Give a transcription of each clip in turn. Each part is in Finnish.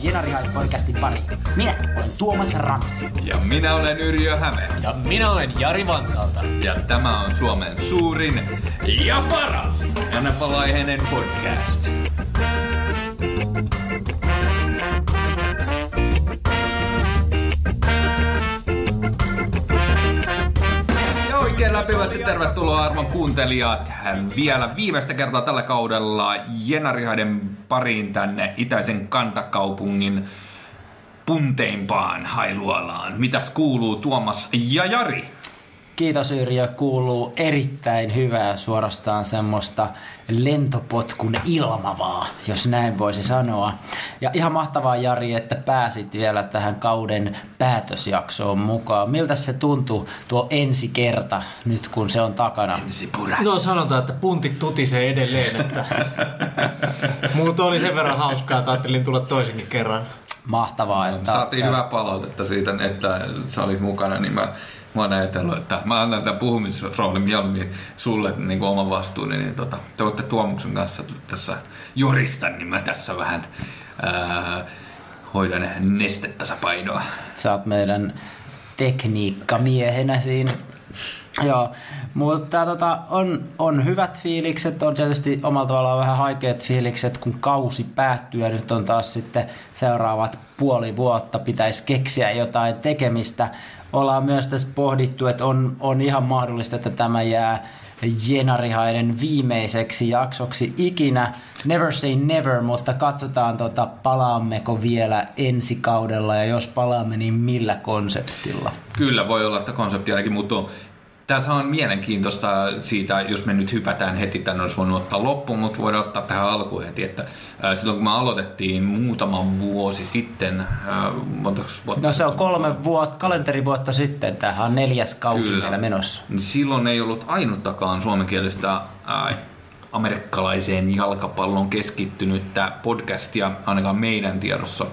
Tervetuloa Jenari Hyde podcastin pariin. Minä olen Tuomas Rantsi. Ja minä olen Yrjö Häme. Ja minä olen Jari Vantaalta. Ja tämä on Suomen suurin ja paras NFL-aiheinen podcast. Lämpimästi tervetuloa arvon kuuntelijat vielä viimeistä kertaa tällä kaudella Jenarihaiden pariin tänne itäisen kantakaupungin punteimpaan Hailuolaan. Mitäs kuuluu Tuomas ja Jari? Kiitos Yrjö, kuuluu erittäin hyvää suorastaan semmoista lentopotkun ilmavaa, jos näin voisi sanoa. Ja ihan mahtavaa Jari, että pääsit vielä tähän kauden päätösjaksoon mukaan. Miltä se tuntuu tuo ensi kerta nyt kun se on takana? Sipura. No sanotaan, että puntit tutisee edelleen, että Mutta oli sen verran hauskaa, että ajattelin tulla toisenkin kerran. Mahtavaa, että... Saatiin hyvää palautetta siitä, että sä olit mukana, niin mä, mä oon ajatellut, että mä annan tämän puhumisroolin mieluummin sulle niin kuin oman vastuuni, niin tota, te olette Tuomuksen kanssa tässä jurista, niin mä tässä vähän ää, hoidan nestetasapainoa. Sä oot meidän tekniikkamiehenä siinä. Joo, mutta tota, on, on hyvät fiilikset, on tietysti omalla tavallaan vähän haikeat fiilikset, kun kausi päättyy ja nyt on taas sitten seuraavat puoli vuotta pitäisi keksiä jotain tekemistä. Ollaan myös tässä pohdittu, että on, on ihan mahdollista, että tämä jää Jenarihaiden viimeiseksi jaksoksi ikinä. Never say never, mutta katsotaan tota, palaammeko vielä ensi kaudella ja jos palaamme, niin millä konseptilla. Kyllä, voi olla, että konsepti ainakin muuttuu. Tässä on mielenkiintoista siitä, jos me nyt hypätään heti, tänne olisi voinut ottaa loppuun, mutta voidaan ottaa tähän alkuun heti, että silloin kun me aloitettiin muutama vuosi sitten, ää, montaks vuotta No se on kolme vuotta, kalenterivuotta sitten, tämähän on neljäs kausi Kyllä. meillä menossa. Niin silloin ei ollut ainuttakaan suomenkielistä ää, amerikkalaiseen jalkapallon keskittynyttä podcastia, ainakaan meidän tiedossa.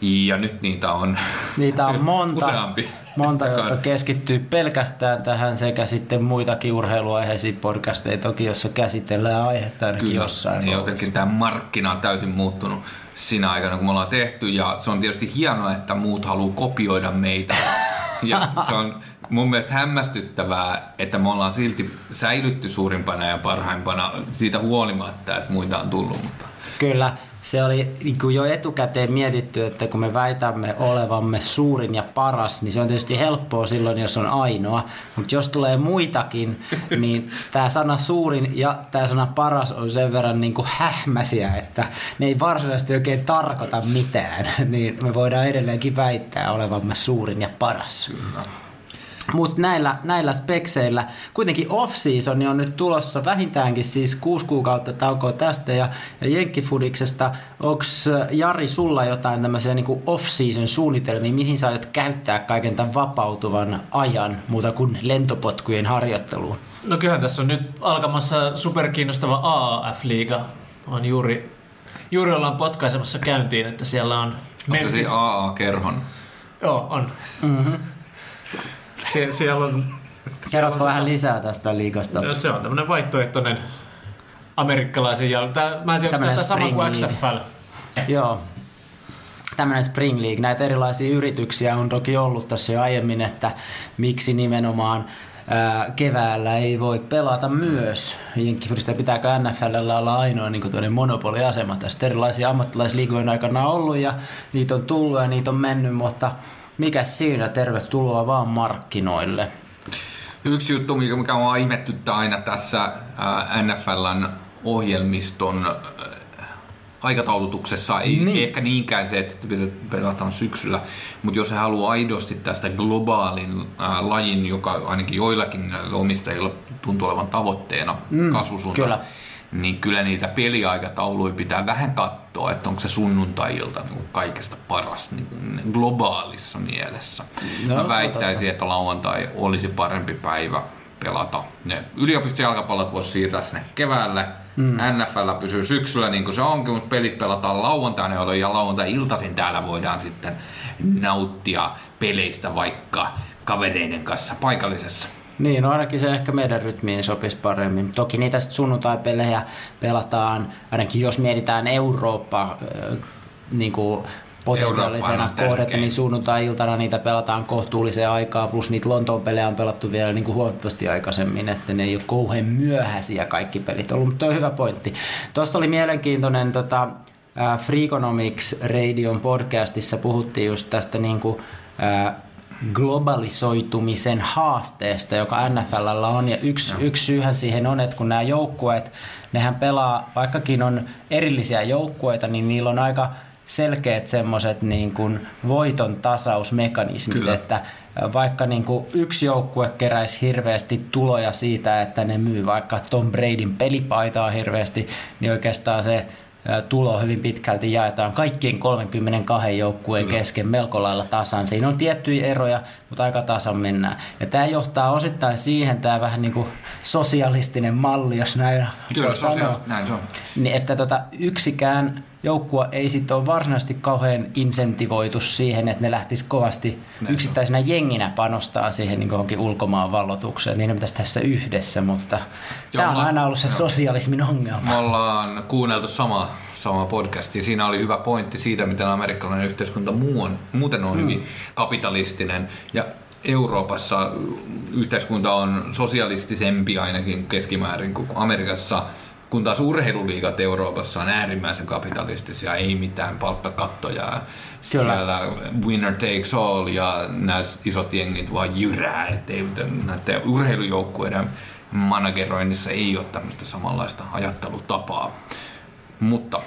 Ja nyt niitä on Niitä on monta, useampi. monta jotka keskittyy pelkästään tähän sekä sitten muitakin urheiluaiheisia podcasteja toki, jossa käsitellään aihetta ainakin Kyllä, jossain niin jotenkin tämä markkina on täysin muuttunut siinä aikana, kun me ollaan tehty. Ja se on tietysti hienoa, että muut haluaa kopioida meitä. Ja se on mun mielestä hämmästyttävää, että me ollaan silti säilytty suurimpana ja parhaimpana siitä huolimatta, että muita on tullut. Mutta Kyllä, se oli niin kuin jo etukäteen mietitty, että kun me väitämme olevamme suurin ja paras, niin se on tietysti helppoa silloin, jos on ainoa. Mutta jos tulee muitakin, niin tämä sana suurin ja tämä sana paras on sen verran niin kuin hähmäsiä, että ne ei varsinaisesti oikein tarkoita mitään. Niin me voidaan edelleenkin väittää olevamme suurin ja paras. Mutta näillä, näillä spekseillä, kuitenkin off-season on nyt tulossa vähintäänkin siis kuusi kuukautta taukoa tästä ja, ja Jenkkifudiksesta. Onko Jari sulla jotain tämmöisiä niinku off-season suunnitelmia, mihin sä aiot käyttää kaiken tämän vapautuvan ajan muuta kuin lentopotkujen harjoitteluun? No kyllähän tässä on nyt alkamassa superkiinnostava AAF-liiga. On juuri, juuri ollaan potkaisemassa käyntiin, että siellä on onko se siis AA-kerhon? Joo, on. Mm-hmm. Sie- siellä on, Kerrotko vähän lisää tästä liigasta? se on tämmöinen vaihtoehtoinen amerikkalaisen jal... Tää, mä en tiedä, onko tämä sama kuin XFL. Joo. Tämmöinen Spring League. Näitä erilaisia yrityksiä on toki ollut tässä jo aiemmin, että miksi nimenomaan ää, keväällä ei voi pelata myös. Jenkkifyristä pitääkö NFLllä olla ainoa niin kuin monopoliasema. Tästä erilaisia ammattilaisliigoja on aikana ollut ja niitä on tullut ja niitä on mennyt, mutta mikä siinä tervetuloa vaan markkinoille. Yksi juttu, mikä on ihmettyttä aina tässä NFLn ohjelmiston aikataulutuksessa, ei niin. ehkä niinkään se, että pelataan syksyllä, mutta jos he haluaa aidosti tästä globaalin ää, lajin, joka ainakin joillakin omistajilla tuntuu olevan tavoitteena mm, kasvusuunta, kyllä. niin kyllä niitä peliaikatauluja pitää vähän katsoa katsoa, että onko se sunnuntai-ilta niin kuin kaikesta paras niin kuin globaalissa mielessä. No, Mä väittäisin, että lauantai olisi parempi päivä pelata. Ne yliopistojalkapallot voisi siirtää sinne keväälle. Mm. NFL pysyy syksyllä niin kuin se onkin, mutta pelit pelataan lauantaina, jolloin ja lauantai-iltaisin täällä voidaan sitten nauttia peleistä vaikka kavereiden kanssa paikallisessa. Niin, no ainakin se ehkä meidän rytmiin sopisi paremmin. Toki niitä sitten sunnuntai-pelejä pelataan, ainakin jos mietitään Eurooppa äh, niin kuin potentiaalisena kohdetta, niin sunnuntai-iltana niitä pelataan kohtuulliseen aikaan, plus niitä Lontoon pelejä on pelattu vielä niin kuin huomattavasti aikaisemmin, että ne ei ole kauhean myöhäisiä kaikki pelit ollut, mutta toi on hyvä pointti. Tuosta oli mielenkiintoinen tota, Freakonomics Radion podcastissa puhuttiin just tästä niin kuin, globalisoitumisen haasteesta, joka NFLllä on. Ja yksi, yksi syyhän siihen on, että kun nämä joukkueet, nehän pelaa, vaikkakin on erillisiä joukkueita, niin niillä on aika selkeät semmoiset niin kuin voiton tasausmekanismit, Kyllä. että vaikka niin kuin yksi joukkue keräisi hirveästi tuloja siitä, että ne myy vaikka Tom Bradyn pelipaitaa hirveästi, niin oikeastaan se tulo hyvin pitkälti jaetaan kaikkien 32 joukkueen kesken melko lailla tasan. Siinä on tiettyjä eroja, mutta aika tasan mennään. Ja tämä johtaa osittain siihen, tämä vähän niin kuin sosialistinen malli, jos näin Kyllä, voi sanoa. näin se on. Niin, että tota, yksikään joukkue ei sitten ole varsinaisesti kauhean insentivoitu siihen, että ne lähtis kovasti Näin yksittäisenä jenginä panostaa siihen niin johonkin ulkomaan vallotukseen. Niin ne pitäisi tässä yhdessä, mutta tämä on aina ollut se joo. sosialismin ongelma. Me ollaan kuunneltu sama, sama podcastia. Siinä oli hyvä pointti siitä, miten amerikkalainen yhteiskunta muu on, muuten on hyvin kapitalistinen. Ja Euroopassa yhteiskunta on sosialistisempi ainakin keskimäärin kuin Amerikassa, kun taas urheiluliigat Euroopassa on äärimmäisen kapitalistisia, ei mitään palkkakattoja. Kyllä. Siellä winner takes all ja nämä isot jengit vaan jyrää, ettei näiden urheilujoukkueiden manageroinnissa ei ole tämmöistä samanlaista ajattelutapaa. Mutta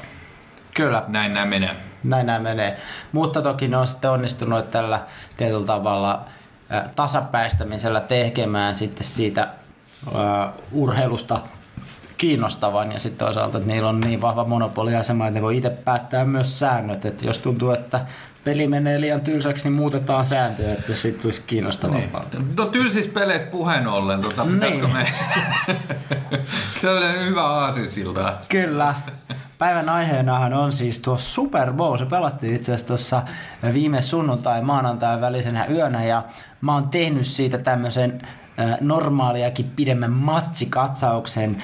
Kyllä, näin nämä menee. näin nämä menee. Mutta toki ne on sitten onnistunut tällä tietyllä tavalla tasapäistämisellä tekemään sitten siitä urheilusta kiinnostavan ja sitten toisaalta, että niillä on niin vahva monopoliasema, että ne voi itse päättää myös säännöt, että jos tuntuu, että peli menee liian tylsäksi, niin muutetaan sääntöjä, että siitä tulisi kiinnostavampaa. No tylsistä peleistä puheen ollen, tota, pitäisikö Niin. me... Se oli hyvä aasinsilta. Kyllä. Päivän aiheenahan on siis tuo Super Bowl. Se pelattiin itse asiassa tuossa viime sunnuntai maanantai välisenä yönä ja mä oon tehnyt siitä tämmöisen normaaliakin pidemmän matsikatsauksen.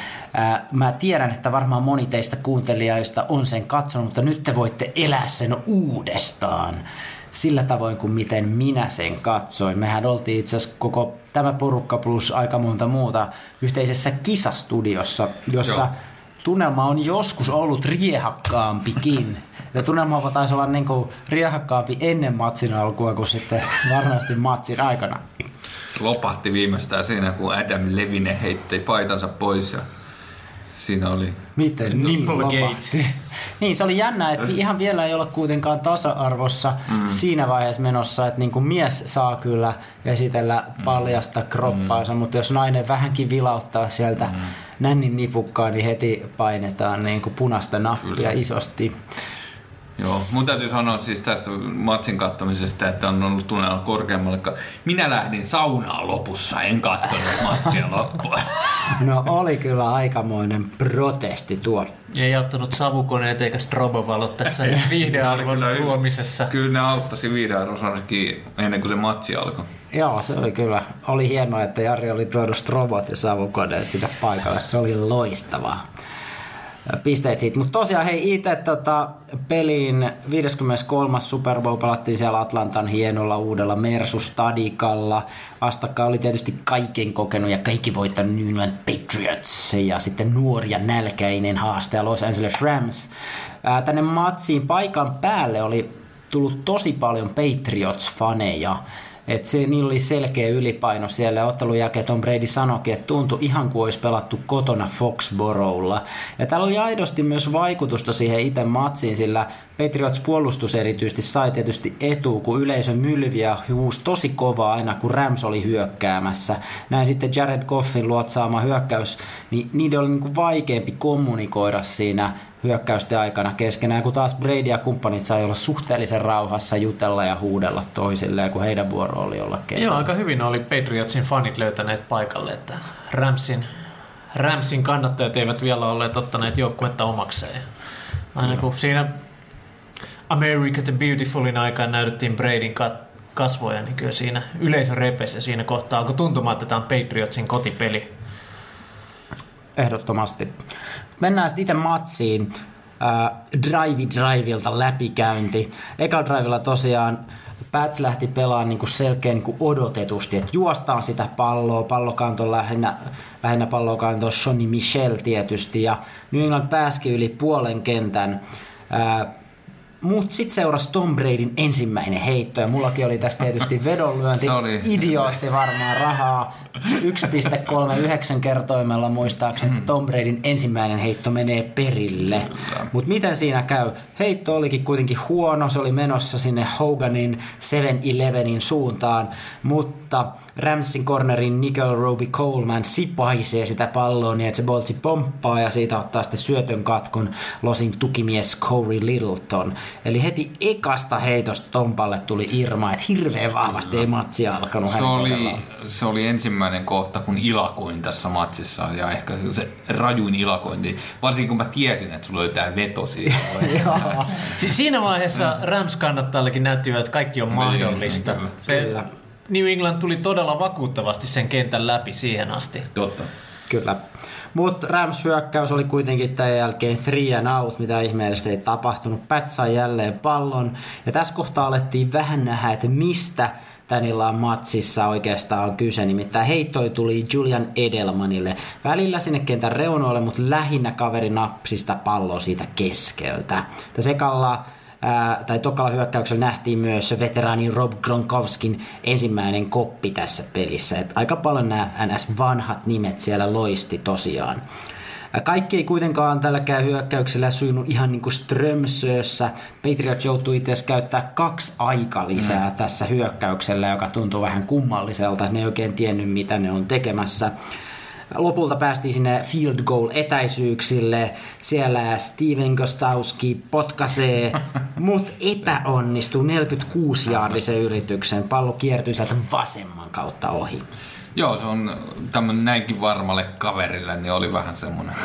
Mä tiedän, että varmaan moni teistä kuuntelijoista on sen katsonut, mutta nyt te voitte elää sen uudestaan sillä tavoin kuin miten minä sen katsoin. Mehän oltiin itse asiassa koko tämä porukka plus aika monta muuta yhteisessä kisastudiossa, jossa Joo. Tunnelma on joskus ollut riehakkaampikin. Ja tunnelma taisi olla niin kuin riehakkaampi ennen matsin alkua kuin sitten varsinaisesti matsin aikana. Se lopahti viimeistään siinä, kun Adam Levine heitti paitansa pois ja siinä oli... Miten niin lopahti? Niin, se oli jännä, että ihan vielä ei ole kuitenkaan tasa-arvossa mm. siinä vaiheessa menossa, että niin kuin mies saa kyllä esitellä paljasta kroppaansa, mm. mutta jos nainen vähänkin vilauttaa sieltä mm. Nännin nipukkaan, niin heti painetaan niin kuin punaista nappia kyllä. isosti. Joo, mun täytyy sanoa siis tästä matsin kattomisesta, että on ollut tunnella korkeammalle. Minä lähdin saunaan lopussa, en katsonut matsia loppua. No oli kyllä aikamoinen protesti tuo. Ei auttanut savukoneet eikä strobovalot tässä viihdearvon Kyllä, luomisessa. Kyllä ne auttasi viiden rosansakin ennen kuin se matsi alkoi. Joo, se oli kyllä. Oli hienoa, että Jari oli tuonut strobot ja savukoneet sitä paikalle. Se oli loistavaa. Pisteet siitä. Mutta tosiaan hei itse tota, peliin 53. Super Bowl pelattiin siellä Atlantan hienolla uudella Mersu-stadikalla. Vastakkain oli tietysti kaiken kokenut ja kaikki voittanut New England Patriots ja sitten nuori ja nälkäinen haastaja Los Angeles Rams. Ää, tänne matsiin paikan päälle oli tullut tosi paljon Patriots-faneja. Et se, niillä oli selkeä ylipaino siellä ottelun jälkeen Tom Brady sanoikin, että tuntui ihan kuin olisi pelattu kotona Foxboroughlla. Ja täällä oli aidosti myös vaikutusta siihen itse matsiin, sillä Patriots puolustus erityisesti sai tietysti etu, kun yleisö mylviä huusi tosi kovaa aina, kun Rams oli hyökkäämässä. Näin sitten Jared Goffin luotsaama hyökkäys, niin niiden oli niinku vaikeampi kommunikoida siinä hyökkäysten aikana keskenään, kun taas Brady ja kumppanit sai olla suhteellisen rauhassa jutella ja huudella toisilleen, kun heidän vuoro oli olla kentällä. Joo, aika hyvin oli Patriotsin fanit löytäneet paikalle, että Ramsin, Ramsin kannattajat eivät vielä olleet ottaneet joukkuetta omakseen. Aina kun siinä America the Beautifulin aikaan näytettiin Bradyn kat- kasvoja, niin kyllä siinä yleisö repesi ja siinä kohtaa alkoi tuntumaan, että tämä on Patriotsin kotipeli. Ehdottomasti. Mennään sitten itse matsiin. Äh, drive driveilta läpikäynti. Eka drivilla tosiaan Pats lähti pelaamaan niin selkeän niin odotetusti, että juostaan sitä palloa, pallokanto lähinnä, lähinnä pallokanto Sonny Michel tietysti, ja New England pääski yli puolen kentän. Äh, mutta sitten seurasi Tom Bradyn ensimmäinen heitto, ja mullakin oli tästä tietysti vedonlyönti. Se oli- Idiootti varmaan rahaa. 1,39 kertoimella muistaakseni, että Tom Bradyn ensimmäinen heitto menee perille. Mutta miten siinä käy? Heitto olikin kuitenkin huono, se oli menossa sinne Hoganin 7-Elevenin suuntaan, mutta Ramsin cornerin Nickel Roby Coleman sipaisee sitä palloa niin, että se boltsi pomppaa ja siitä ottaa sitten syötön katkon Losin tukimies Corey Littleton. Eli heti ekasta heitosta Tompalle tuli Irma, että hirveän vahvasti ei matsi alkanut Se oli, se oli ensimmäinen kohta, kun ilakoin tässä matsissa ja ehkä se rajuin ilakointi. Varsinkin kun mä tiesin, että sulla oli tää veto siinä. Si- siinä vaiheessa Rams kannattajillekin näytti että kaikki on mahdollista. kyllä. Se Kyllä. New England tuli todella vakuuttavasti sen kentän läpi siihen asti. Totta. Kyllä. Mutta Rams hyökkäys oli kuitenkin tämän jälkeen three and out, mitä ihmeellisesti ei tapahtunut. Pat sai jälleen pallon. Ja tässä kohtaa alettiin vähän nähdä, että mistä tän illan matsissa oikeastaan on kyse. Nimittäin heittoi tuli Julian Edelmanille. Välillä sinne kentän reunoille, mutta lähinnä kaveri napsista palloa siitä keskeltä. Tässä ekalla ää, tai tokalla hyökkäyksellä nähtiin myös veteraani Rob Gronkowskin ensimmäinen koppi tässä pelissä. Et aika paljon nämä NS-vanhat nimet siellä loisti tosiaan. Kaikki ei kuitenkaan tälläkään hyökkäyksellä sujunut ihan niin kuin Strömsössä. Patriots joutui itse asiassa käyttää kaksi aikalisää mm. tässä hyökkäyksellä, joka tuntuu vähän kummalliselta. Ne ei oikein tiennyt, mitä ne on tekemässä. Lopulta päästiin sinne field goal etäisyyksille. Siellä Steven Gostowski potkaisee, mutta epäonnistuu 46 jaardisen yrityksen. Pallo kiertyi sieltä vasemman kautta ohi. Joo, se on tämmönen näinkin varmalle kaverille, niin oli vähän semmoinen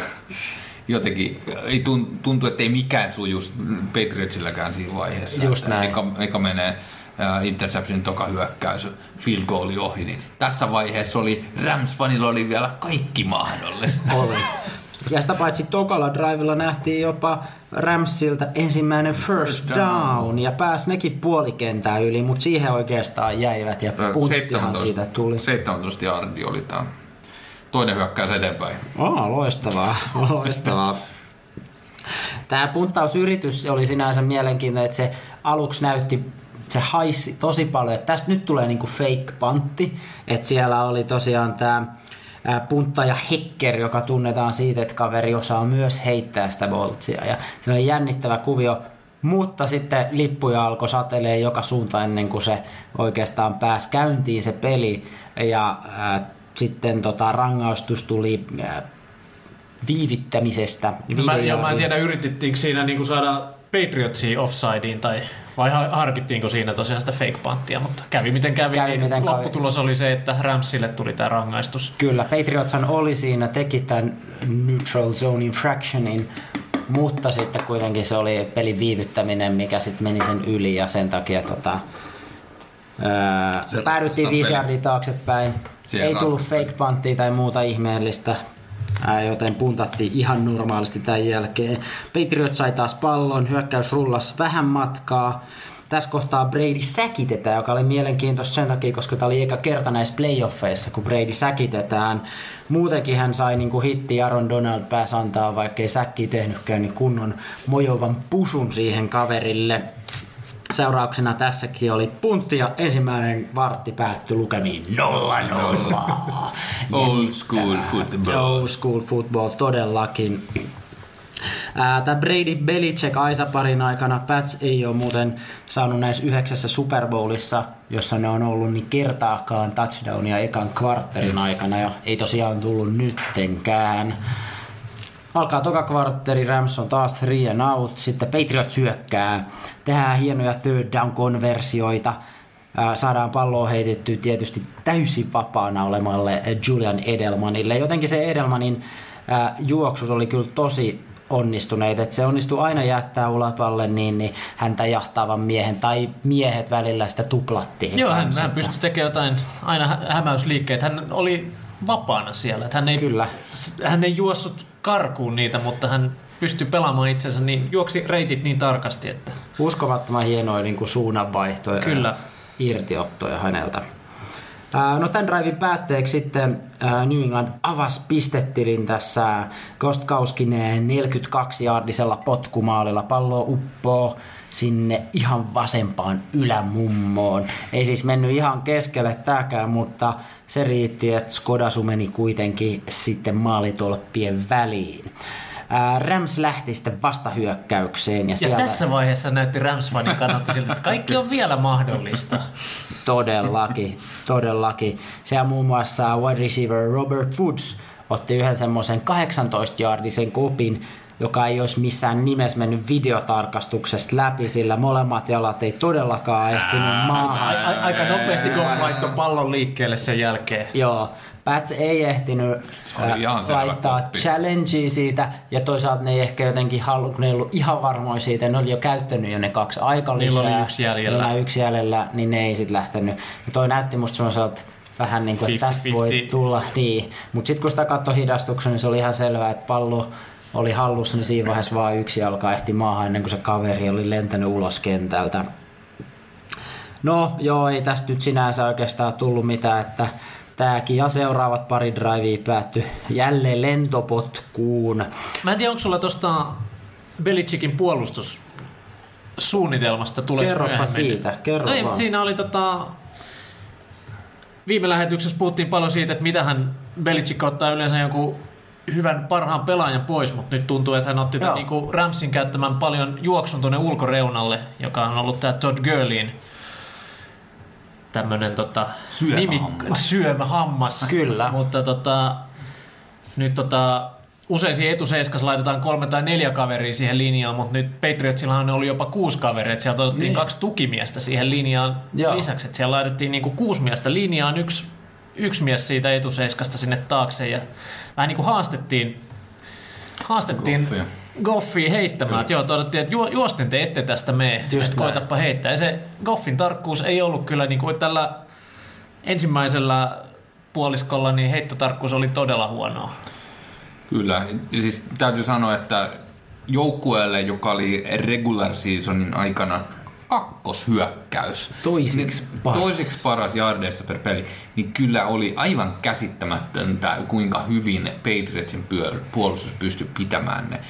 jotenkin, ei tun- tuntu, että ei mikään sujus Patriotsilläkään siinä vaiheessa. Just näin. Eka, eka menee äh, interception toka hyökkäys, field goali ohi, niin tässä vaiheessa oli Rams-fanilla oli vielä kaikki mahdollista. Oli. Ja sitä paitsi tokalla drivilla nähtiin jopa Ramsilta ensimmäinen first down ja pääsi nekin puolikentää yli, mutta siihen oikeastaan jäivät ja punttihan siitä tuli. 17 jardi oli tämä toinen hyökkäys eteenpäin. Oh, loistavaa, loistavaa. Tämä punttausyritys oli sinänsä mielenkiintoinen, että se aluksi näytti, se haisi tosi paljon, että tästä nyt tulee niinku fake pantti, että siellä oli tosiaan tämä punttaja Hecker, joka tunnetaan siitä, että kaveri osaa myös heittää sitä boltsia ja se oli jännittävä kuvio, mutta sitten lippuja alkoi satelee joka suuntaan ennen kuin se oikeastaan pääsi käyntiin se peli ja äh, sitten tota, rangaistus tuli äh, viivittämisestä. Mä, joo, mä en tiedä, yritettiinkö siinä niinku saada Patriotsia offsideen tai vai ha- harkittiinko siinä tosiaan sitä fake panttia, mutta kävi miten kävi. Kävi niin miten kävi. lopputulos oli se, että Ramsille tuli tämä rangaistus. Kyllä, Patriotshan oli siinä, teki tämän neutral zone infractionin, mutta sitten kuitenkin se oli pelin viivyttäminen, mikä sitten meni sen yli ja sen takia tota, ää, Se päädyttiin viisi jardia taaksepäin. Siellä Ei tullut fake panttia tai muuta ihmeellistä, joten puntattiin ihan normaalisti tämän jälkeen. Patriots sai taas pallon, hyökkäys rullas vähän matkaa. Tässä kohtaa Brady säkitetään, joka oli mielenkiintoista sen takia, koska tämä oli eka kerta näissä playoffeissa, kun Brady säkitetään. Muutenkin hän sai niinku hitti Aaron Donald pääs antaa, vaikka ei säkkiä tehnytkään, niin kunnon mojovan pusun siihen kaverille. Seurauksena tässäkin oli puntti ja ensimmäinen vartti päättyi lukemiin 0-0. Old school football. Old school football todellakin. Tämä Brady Belichick Aisaparin aikana Pats ei ole muuten saanut näissä yhdeksässä Super Bowlissa, jossa ne on ollut niin kertaakaan touchdownia ekan kvartterin aikana ja ei tosiaan tullut nyttenkään. Alkaa toka kvartteri, Rams on taas three and out, sitten Patriot syökkää, tehdään hienoja third down konversioita, saadaan palloa heitettyä tietysti täysin vapaana olemalle Julian Edelmanille. Jotenkin se Edelmanin juoksus oli kyllä tosi onnistuneet, että se onnistuu aina jättää ulapalle niin, niin häntä jahtaavan miehen tai miehet välillä sitä tuplattiin. Joo, hän, hän pystyi tekemään jotain aina hä- hämäysliikkeet. Hän oli vapaana siellä. Hän, ei, Kyllä. hän ei juossut karkuun niitä, mutta hän pystyi pelaamaan itsensä niin, juoksi reitit niin tarkasti, että uskomattoman hienoja niin kuin suunnanvaihtoja Kyllä. ja irtiottoja häneltä. No tämän drivein päätteeksi sitten New England avasi pistetilin tässä Kostkauskin 42-jaardisella potkumaalilla. Pallo uppoo sinne ihan vasempaan ylämummoon. Ei siis mennyt ihan keskelle tääkään, mutta se riitti, että Skodasu meni kuitenkin sitten maalitolppien väliin. Rams lähti sitten vastahyökkäykseen. Ja, Ja siellä... tässä vaiheessa näytti Rams-fanin kannalta siltä, että kaikki on vielä mahdollista. Todellakin, todellakin. Siellä muun muassa wide receiver Robert Woods otti yhden semmoisen 18-jaardisen kopin, joka ei olisi missään nimessä mennyt videotarkastuksesta läpi, sillä molemmat jalat ei todellakaan ehtinyt maahan. A- aika nopeasti Goff laittoi pallon liikkeelle sen jälkeen. Joo, Pats ei ehtinyt äh, laittaa challengea siitä, ja toisaalta ne ei ehkä jotenkin halua, kun ne ei ollut ihan varmoja siitä, ne oli jo käyttänyt jo ne kaksi aikalisää. Niillä oli yksi jäljellä. Niillä yksi jäljellä, niin ne ei sitten lähtenyt. Ja toi näytti musta semmoiselta vähän niin kuin, että tästä voi 50-50. tulla niin. Mutta sitten kun sitä katsoi hidastuksen, niin se oli ihan selvää, että pallo oli hallussa, niin siinä vaiheessa vaan yksi jalka ehti maahan ennen kuin se kaveri oli lentänyt ulos kentältä. No joo, ei tästä nyt sinänsä oikeastaan tullut mitään, että tääkin ja seuraavat pari drivea päättyi jälleen lentopotkuun. Mä en tiedä, onko sulla tuosta Belichickin puolustussuunnitelmasta tulee Kerropa siitä, kerro no ei, vaan. siinä oli tota... Viime lähetyksessä puhuttiin paljon siitä, että mitä hän Belichick ottaa yleensä jonkun hyvän parhaan pelaajan pois, mutta nyt tuntuu, että hän otti tämän niinku Ramsin käyttämään paljon juoksun tuonne ulkoreunalle, joka on ollut tämä Todd Gurleyn tämmönen tota, Syömähammas. syömähammas. Kyllä. Mutta tota, nyt tota, usein siihen etuseiskas laitetaan kolme tai neljä kaveria siihen linjaan, mutta nyt Patriotsillahan oli jopa kuusi kaveria, että sieltä otettiin Niin. kaksi tukimiestä siihen linjaan Joo. lisäksi, että siellä laitettiin niinku kuusi miestä linjaan, yksi, yksi mies siitä etuseiskasta sinne taakse ja vähän niin kuin haastettiin, haastettiin Goffia. Goffia heittämään. Että joo, todettiin, että juo, juosten te ette tästä mene, Just että koitapa heittää. Ja se Goffin tarkkuus ei ollut kyllä niin kuin tällä ensimmäisellä puoliskolla, niin heittotarkkuus oli todella huonoa. Kyllä, ja siis täytyy sanoa, että joukkueelle, joka oli regular seasonin aikana kakkoshyökkäys, Toisiksi niin, paras. toiseksi paras jardeissa per peli, niin kyllä oli aivan käsittämätöntä, kuinka hyvin Patriotsin puolustus pystyi pitämään ne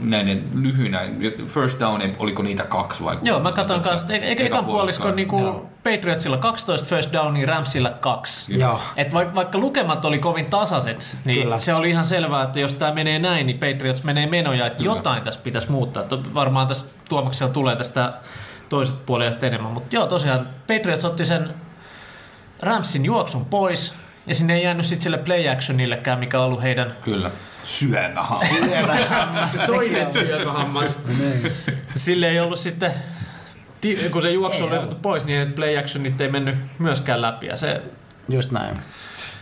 näiden lyhyinä, first down, oliko niitä kaksi vai Joo, mä katson kanssa, että e- ekan eka puoliskon niin kuin Patriotsilla 12 first downia, Ramsilla kaksi. Joo. Et vaikka, vaikka lukemat oli kovin tasaiset, niin Kyllä. se oli ihan selvää, että jos tämä menee näin, niin Patriots menee menoja, että Kyllä. jotain tässä pitäisi muuttaa. Varmaan tässä Tuomaksella tulee tästä toisesta puolesta enemmän, mutta joo tosiaan Patriots otti sen Ramsin juoksun pois, ja sinne ei jäänyt sitten sille play actionillekään, mikä on ollut heidän Kyllä, syömähan. toinen syömähammas. Sille ei ollut sitten, kun se juoksu oli otettu pois, niin play actionit ei mennyt myöskään läpi. Ja se, Just näin.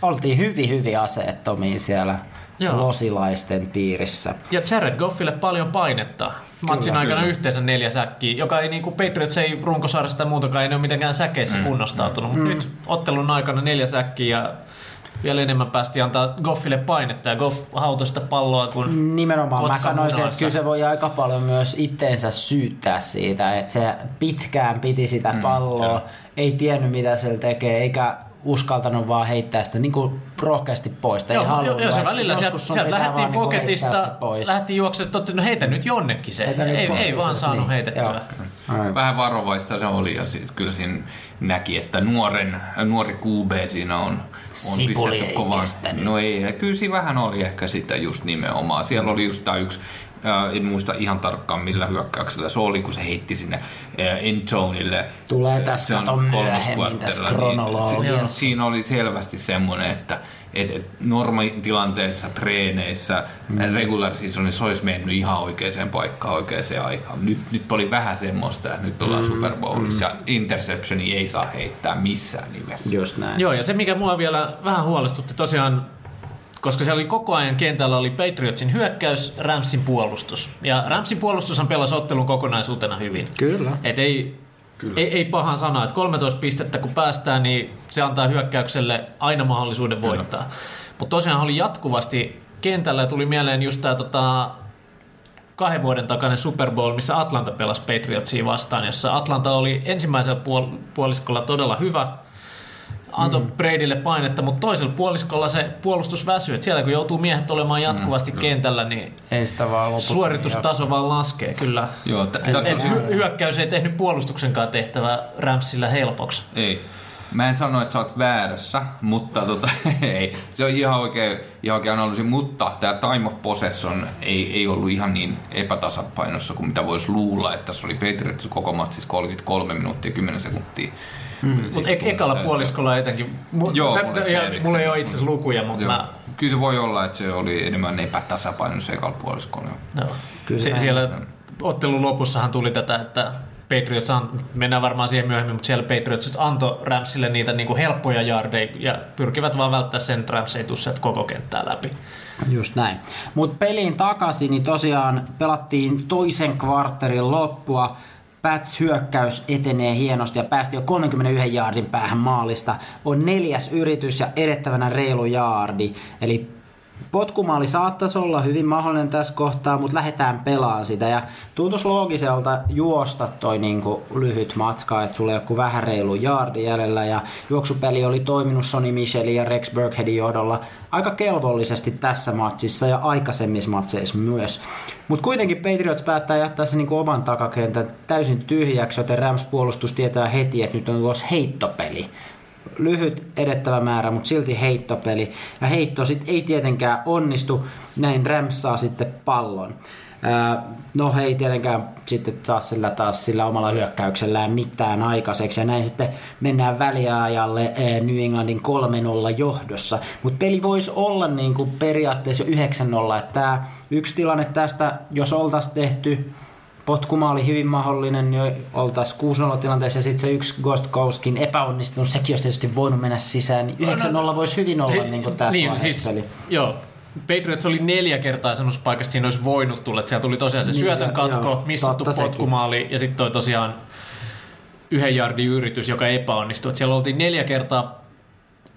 Oltiin hyvin, hyvin aseettomia siellä Joo. losilaisten piirissä. ja Jared Goffille paljon painetta. Matsin Kyllä, aikana kyllä. yhteensä neljä säkkiä, joka ei niinku Patriots ei runkosarjasta tai muutakaan, ei ne ole mitenkään säkeissä mm, kunnostautunut. Mutta nyt ottelun aikana neljä säkkiä ja vielä enemmän päästiin antaa Goffille painetta ja Goff hautoi sitä palloa, kun Nimenomaan mä sanoisin, että kyllä se voi aika paljon myös itteensä syyttää siitä, että se pitkään piti sitä palloa, kyllä. ei tiennyt mitä se tekee, eikä uskaltanut vaan heittää sitä niin kuin rohkeasti pois. Tai ei Joo, halunnut, joo, joo, se että välillä sieltä, sieltä lähdettiin niinku poketista, se pois. lähdettiin juoksemaan, että no heitä nyt jonnekin se. Heitä ei, pois, ei vaan se- saanut niin, heitettyä. joo. Vähän varovaista se oli ja sit kyllä siinä näki, että nuoren, nuori QB siinä on, on Sipuli pistetty ei kovaa. No ei, kyllä siinä vähän oli ehkä sitä just nimenomaan. Siellä oli just tämä yksi, en muista ihan tarkkaan millä hyökkäyksellä se oli, kun se heitti sinne äh, endzoneille. Tulee tässä Se on myöhemmin tässä kvartterilla, kronologiassa. Niin, si- siinä oli selvästi semmoinen, että et, et normitilanteessa, treeneissä, mm. regular seasonissa olisi mennyt ihan oikeaan paikkaan oikeaan aikaan. Nyt, nyt oli vähän semmoista, että nyt ollaan mm. Super Bowlissa mm. ja interceptioni ei saa heittää missään nimessä. Just näin. Joo, ja se mikä mua vielä vähän huolestutti tosiaan koska siellä oli koko ajan kentällä oli Patriotsin hyökkäys, Ramsin puolustus. Ja Ramsin puolustushan pelasi ottelun kokonaisuutena hyvin. Kyllä. Et ei, Kyllä. Ei, ei pahan sana, että 13 pistettä kun päästään, niin se antaa hyökkäykselle aina mahdollisuuden Kyllä. voittaa. Mutta tosiaan oli jatkuvasti kentällä ja tuli mieleen just tämä tota, kahden vuoden takainen Super Bowl, missä Atlanta pelasi Patriotsia vastaan, jossa Atlanta oli ensimmäisellä puol- puoliskolla todella hyvä, antoi mm. Bradylle painetta, mutta toisella puoliskolla se puolustus väsyy. Siellä kun joutuu miehet olemaan jatkuvasti mm, kentällä, niin ei sitä vaan suoritustaso vaan laskee kyllä. Joo, t- et, et, hyökkäys ei tehnyt puolustuksenkaan tehtävää Ramsillä helpoksi. Ei. Mä en sano, että sä oot väärässä, mutta tota, ei. Se on ihan oikein, ihan oikein analyysi, mutta tämä time of possession ei, ei ollut ihan niin epätasapainossa kuin mitä voisi luulla, että se oli Patriots koko matsis 33 minuuttia 10 sekuntia. Mm. Mutta e- ekalla puoliskolla etenkin. Mu- Joo, t- ja, mulla ei ole itse asiassa lukuja, mutta mä... Kyllä se voi olla, että se oli enemmän epätasapainossa ekalla puoliskolla. Joo. Kyllä se, siellä ottelun lopussahan tuli tätä, että Patriots, mennään varmaan siihen myöhemmin, mutta siellä Patriots antoi Ramsille niitä niin kuin helppoja jardeja ja pyrkivät vaan välttää sen Rams ei koko kenttää läpi. Just näin. Mutta peliin takaisin, niin tosiaan pelattiin toisen kvarterin loppua. Pats hyökkäys etenee hienosti ja päästi jo 31 jaardin päähän maalista. On neljäs yritys ja edettävänä reilu jaardi. Eli potkumaali saattaisi olla hyvin mahdollinen tässä kohtaa, mutta lähdetään pelaamaan sitä. Ja tuntuisi loogiselta juosta toi niinku lyhyt matka, että sulla joku vähän reilu jaardi jäljellä. Ja juoksupeli oli toiminut Sonny Michelin ja Rex Burkheadin johdolla aika kelvollisesti tässä matsissa ja aikaisemmissa matseissa myös. Mutta kuitenkin Patriots päättää jättää sen niinku oman takakentän täysin tyhjäksi, joten Rams puolustus tietää heti, että nyt on tulossa heittopeli lyhyt edettävä määrä, mutta silti heittopeli. Ja heitto sitten ei tietenkään onnistu, näin Rams saa sitten pallon. No he ei tietenkään sitten saa sillä taas sillä omalla hyökkäyksellään mitään aikaiseksi ja näin sitten mennään väliajalle New Englandin 3-0 johdossa. Mutta peli voisi olla niin kuin periaatteessa jo 9-0, että tämä yksi tilanne tästä, jos oltaisiin tehty potkumaali hyvin mahdollinen, niin oltaisiin 6-0 tilanteessa ja sitten se yksi Ghost Coastkin epäonnistunut, sekin olisi tietysti voinut mennä sisään, niin 9-0 no, voisi hyvin olla si- niin kuin tässä niin, vaiheessa. Siis, eli. Joo, Patriots oli neljä kertaa semmoisessa paikassa, siinä olisi voinut tulla. Että siellä tuli tosiaan se niin, syötön katko, joo, missattu potkumaali sekin. ja sitten toi tosiaan yhden jardin yritys, joka epäonnistui. Että siellä oltiin neljä kertaa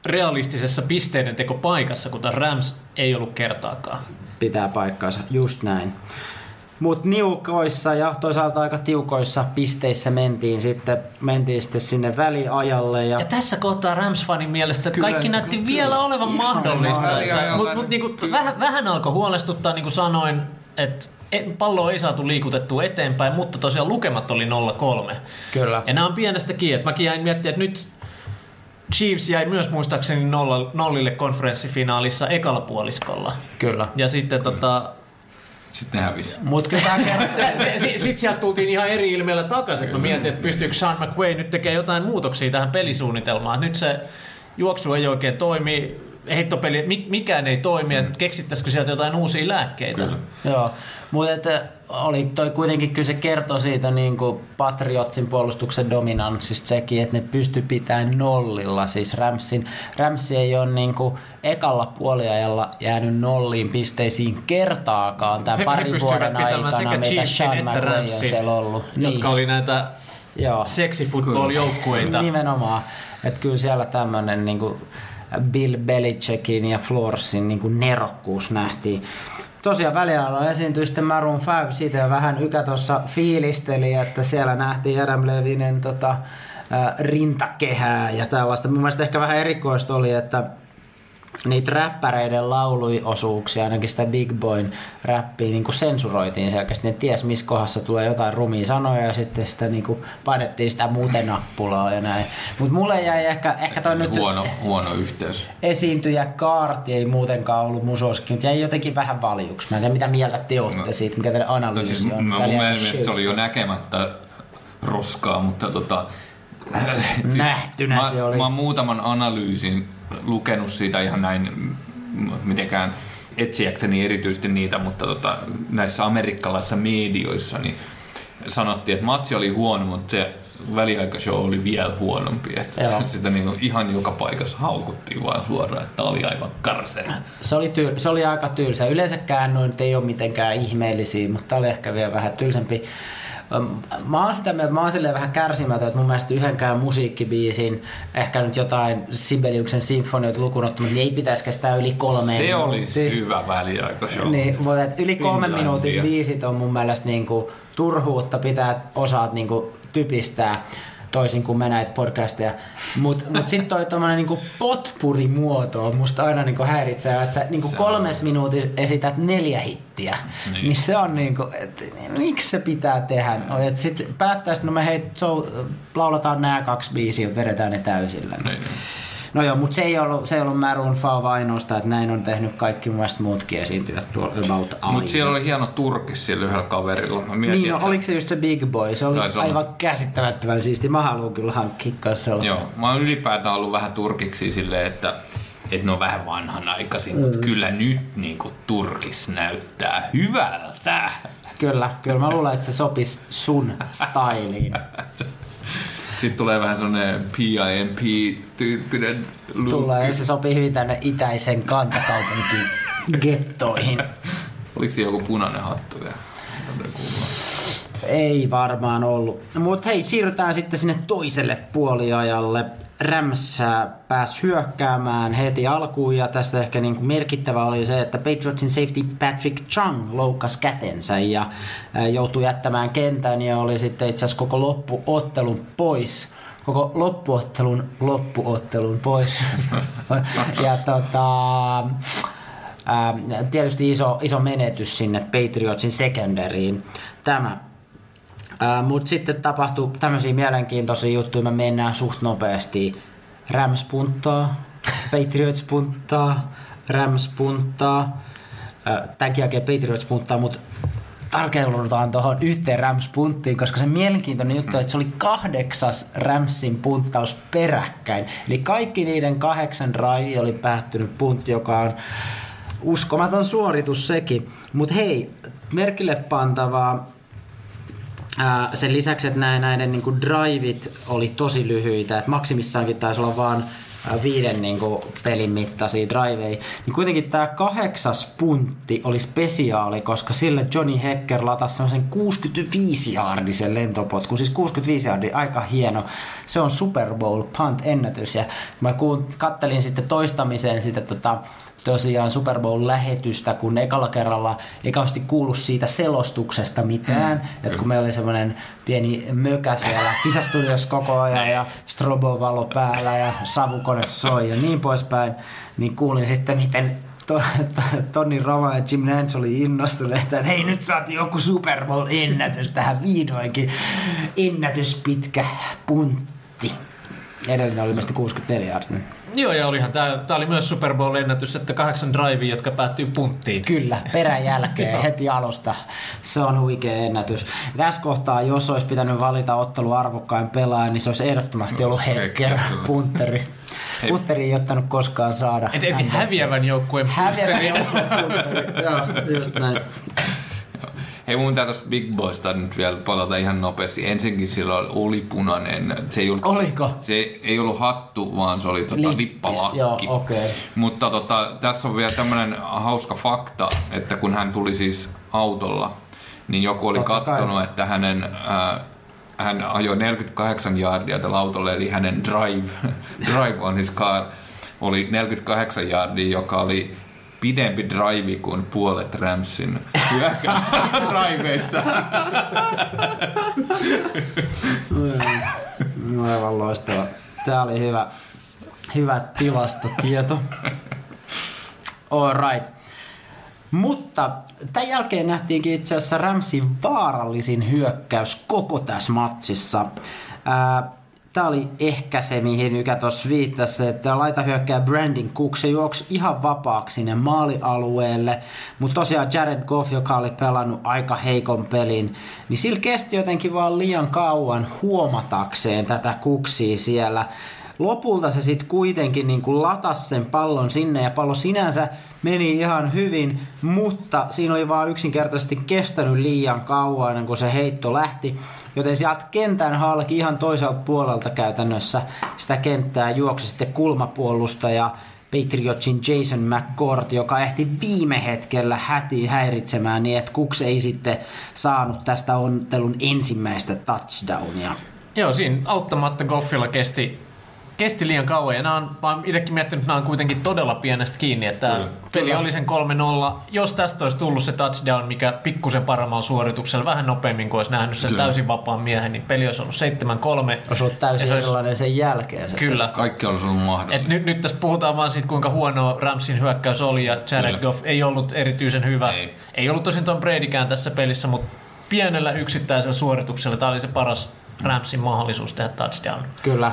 realistisessa pisteiden teko paikassa, kun Rams ei ollut kertaakaan. Pitää paikkaansa, just näin. Mutta niukoissa ja toisaalta aika tiukoissa pisteissä mentiin sitten, mentiin sitten sinne väliajalle. Ja, ja tässä kohtaa Rams-fanin mielestä kyllä, kaikki näytti kyllä, vielä kyllä. olevan mahdollista. Mutta mut, niinku, vähän, vähän alkoi huolestuttaa, niin kuin sanoin, että pallo ei saatu liikutettua eteenpäin, mutta tosiaan lukemat oli 0-3. Kyllä. Ja nämä on pienestä kiinni. Että mäkin jäin miettiä, että nyt Chiefs jäi myös muistaakseni nollille konferenssifinaalissa ekalla puoliskolla. Kyllä. Ja sitten tota, sitten hävisi. Mut kyllä Sitten sieltä tultiin ihan eri ilmeellä takaisin, kun mietin, että pystyykö Sean McWay nyt tekemään jotain muutoksia tähän pelisuunnitelmaan. Nyt se juoksu ei oikein toimi, heittopeli, mikään ei toimi, mm. että keksittäisikö sieltä jotain uusia lääkkeitä. Kyllä. Joo, mutta oli toi kuitenkin kyllä se kertoi siitä niin kuin Patriotsin puolustuksen dominanssista sekin, että ne pysty pitämään nollilla. Siis Ramsin, Ramsi ei ole niin kuin ekalla puoliajalla jäänyt nolliin pisteisiin kertaakaan tämän parin vuoden aikana, mitä Sean McVay on siellä ollut. Jotka niin. oli näitä Joo. seksifootball-joukkueita. Nimenomaan. Että kyllä siellä tämmöinen niin kuin Bill Belichickin ja Florsin niin kuin nerokkuus nähtiin tosiaan väliajalla esiintyi sitten Maroon 5, siitä vähän Ykä tuossa fiilisteli, että siellä nähtiin Adam Levinen tota, rintakehää ja tällaista. Mun mielestä ehkä vähän erikoista oli, että niitä räppäreiden lauluosuuksia, ainakin sitä Big Boyn räppiä, niin kuin sensuroitiin selkeästi. Ne ties, missä kohdassa tulee jotain rumia sanoja ja sitten sitä niin kuin painettiin sitä muuten nappulaa ja näin. Mutta mulle jäi ehkä, ehkä toi nyt... Huono, huono yhteys. Esiintyjä kaarti ei muutenkaan ollut musoskin, mutta jäi jotenkin vähän valjuksi. Mä en tiedä, mitä mieltä te olette no, siitä, mikä teidän analyysi no, siis, on. Mun mielestä se oli jo näkemättä roskaa, mutta tota, siis Nähtynä mä, se oli. Mä muutaman analyysin lukenut siitä ihan näin mm, mitenkään etsiäkseni erityisesti niitä, mutta tota, näissä amerikkalaisissa medioissa niin sanottiin, että matsi oli huono, mutta se väliaikashow oli vielä huonompi. Että Joo. sitä niin ihan joka paikassa haukuttiin vaan suoraan, että tämä oli aivan karseri. Se oli, tyy- se oli aika tylsä. Yleensäkään noin ei ole mitenkään ihmeellisiä, mutta tää oli ehkä vielä vähän tylsempi. Mä oon sitä mieltä, mä oon silleen vähän kärsimätön, että mun mielestä yhdenkään musiikkibiisin, ehkä nyt jotain Sibeliuksen sinfonioita lukuun ottamatta, niin ei pitäisi kestää yli kolme Se minuuttia. olisi hyvä väliaikashow. Niin, mutta et yli kolmen Finlandia. minuutin biisit on mun mielestä niinku turhuutta pitää osaat niinku typistää toisin kuin me näitä podcasteja. Mutta mut sitten toi tommonen niinku potpuri-muoto on musta aina niinku häiritsee, että sä niinku kolmes minuutissa esität neljä hittiä. Niin, Niin. se on niinku, et, miksi se pitää tehdä? No, et sit päättäis, no me hei, so, lauletaan nämä kaksi biisiä, vedetään ne täysillä. Niin, niin. No joo, mutta se ei ollut, se ei ollut Maroon 5 ainoastaan, että näin on tehnyt kaikki mun mielestä muutkin esiintyjät tuolla About Eye. Mutta siellä oli hieno turkis sillä yhdellä kaverilla. Mä mietin, Niin, no, että- oliko se just se Big Boy? Se oli Taisi olla. aivan käsittämättömän siisti. Mä haluan kyllä hankkia kanssa. Joo, mä oon ylipäätään ollut vähän turkiksi silleen, että et ne on vähän vanhanaikaisin, mm. mutta kyllä nyt niin turkis näyttää hyvältä. Kyllä, kyllä mä luulen, että se sopisi sun styliin. Sitten tulee vähän sellainen PIMP-tyyppinen look. Tulee, se sopii hyvin tänne itäisen kantakaupunkiin gettoihin. Oliko se joku punainen hattu vielä? Ei varmaan ollut. Mutta hei, siirrytään sitten sinne toiselle puoliajalle. Rams pääsi hyökkäämään heti alkuun ja tästä ehkä niin kuin merkittävä oli se, että Patriotsin safety Patrick Chung loukkasi kätensä ja joutui jättämään kentän ja oli sitten itse asiassa koko loppuottelun pois koko loppuottelun loppuottelun pois. ja tota, ää, tietysti iso, iso menetys sinne Patriotsin secondariin tämä. Mutta sitten tapahtui tämmöisiä mielenkiintoisia juttuja, me mennään suht nopeasti. Rams punttaa, Patriots punttaa, Rams punttaa. Tämänkin jälkeen Patriots punttaa, mutta tarkeudutaan tuohon yhteen Rams punttiin, koska se mielenkiintoinen juttu on, että se oli kahdeksas Ramsin punttaus peräkkäin. Eli kaikki niiden kahdeksan drive oli päättynyt puntti, joka on uskomaton suoritus sekin. Mutta hei, merkille pantavaa Sen lisäksi, että näin, näiden niin kuin drivit oli tosi lyhyitä, että maksimissaankin taisi olla vaan viiden niin kuin, pelin mittaisia driveja, niin kuitenkin tämä kahdeksas puntti oli spesiaali, koska sille Johnny Hecker latasi semmoisen 65 jaardisen lentopotku, siis 65 jaardia, aika hieno. Se on Super Bowl punt-ennätys ja mä kattelin sitten toistamiseen sitä tota, tosiaan Super Bowl-lähetystä, kun ekalla kerralla ei kauheasti kuulu siitä selostuksesta mitään. Mm. Että kun meillä oli semmoinen pieni mökä siellä kisastudiossa koko ajan ja strobovalo päällä ja savukone soi ja niin poispäin, niin kuulin sitten, miten to, to, Toni Roma ja Jim Nance oli innostuneita, että hei nyt saatiin joku Super Bowl-ennätys tähän vihdoinkin. Ennätys pitkä puntti. Edellinen oli meistä 64 yardin. Joo, ja olihan tämä, tämä oli myös Super Bowl-ennätys, että kahdeksan drivea, jotka päättyy punttiin. Kyllä, perän jälkeen heti alusta. Se on huikea ennätys. Tässä kohtaa, jos olisi pitänyt valita ottelu arvokkain pelaaja, niin se olisi ehdottomasti ollut Hecker, Hecker, kyllä. punteri. Punteri ei ottanut koskaan saada. Et, et häviävän joukkueen Häviävä joukkueen punteri. Joo, just näin. Hei, mun pitää tosta Big Boysta nyt vielä palata ihan nopeasti. Ensinnäkin sillä oli punainen. Se ei ollut, Oliko? Se ei ollut hattu, vaan se oli tota, Lippis, lippalakki. joo, okei. Mutta tota, tässä on vielä tämmöinen hauska fakta, että kun hän tuli siis autolla, niin joku oli Totta kai. kattonut, että hänen... Äh, hän ajoi 48 jardia tällä autolla, eli hänen drive, drive on his car oli 48 jardia, joka oli pidempi drive kuin puolet Ramsin driveista. No, Aivan loistava. Tää oli hyvä, hyvä tilastotieto. All right. Mutta tämän jälkeen nähtiinkin itse asiassa Ramsin vaarallisin hyökkäys koko tässä matsissa. Tämä oli ehkä se, mihin Ykä tuossa viittasi, että laita hyökkää Brandon Cook, se juoksi ihan vapaaksi sinne maalialueelle, mutta tosiaan Jared Goff, joka oli pelannut aika heikon pelin, niin sillä kesti jotenkin vaan liian kauan huomatakseen tätä Cooksia siellä. Lopulta se sitten kuitenkin niin kuin latas sen pallon sinne ja pallo sinänsä meni ihan hyvin, mutta siinä oli vaan yksinkertaisesti kestänyt liian kauan ennen kuin se heitto lähti, joten sieltä kentän halki ihan toiselta puolelta käytännössä sitä kenttää juoksi sitten kulmapuolustaja Patriotsin Jason McCourt, joka ehti viime hetkellä häti häiritsemään niin, että Cooks ei sitten saanut tästä ontelun ensimmäistä touchdownia. Joo, siinä auttamatta Goffilla kesti kesti liian kauan ja nämä on, mä oon itsekin miettinyt, että nämä on kuitenkin todella pienestä kiinni, että Kyllä. peli Kyllä. oli sen 3-0. Jos tästä olisi tullut se touchdown, mikä pikkusen paremmalla suorituksella, vähän nopeammin kuin olisi nähnyt sen Kyllä. täysin vapaan miehen, niin peli olisi ollut 7-3. Olisi ollut täysin olisi... erilainen sen jälkeen. Se Kyllä. Kaikki olisi ollut mahdollista. Et nyt, nyt tässä puhutaan vaan siitä, kuinka huono Ramsin hyökkäys oli ja Jared Kyllä. Goff ei ollut erityisen hyvä. Ei, ei ollut tosin Tom Bradykään tässä pelissä, mutta pienellä yksittäisellä suorituksella tämä oli se paras Ramsin mahdollisuus tehdä touchdown. Kyllä.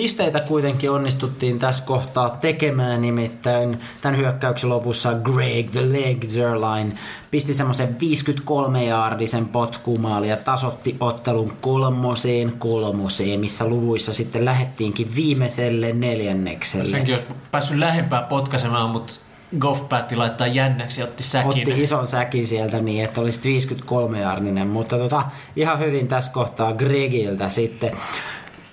Pisteitä kuitenkin onnistuttiin tässä kohtaa tekemään, nimittäin tämän hyökkäyksen lopussa Greg the Leg Zerline pisti semmoisen 53 jaardisen potkumaali ja tasotti ottelun kolmoseen kolmoseen, missä luvuissa sitten lähettiinkin viimeiselle neljännekselle. Senkin olisi päässyt lähempää potkaisemaan, mutta Goff päätti laittaa jännäksi ja otti säkin. Otti ison säkin sieltä niin, että olisi 53 jaarninen, mutta tota, ihan hyvin tässä kohtaa Gregiltä sitten.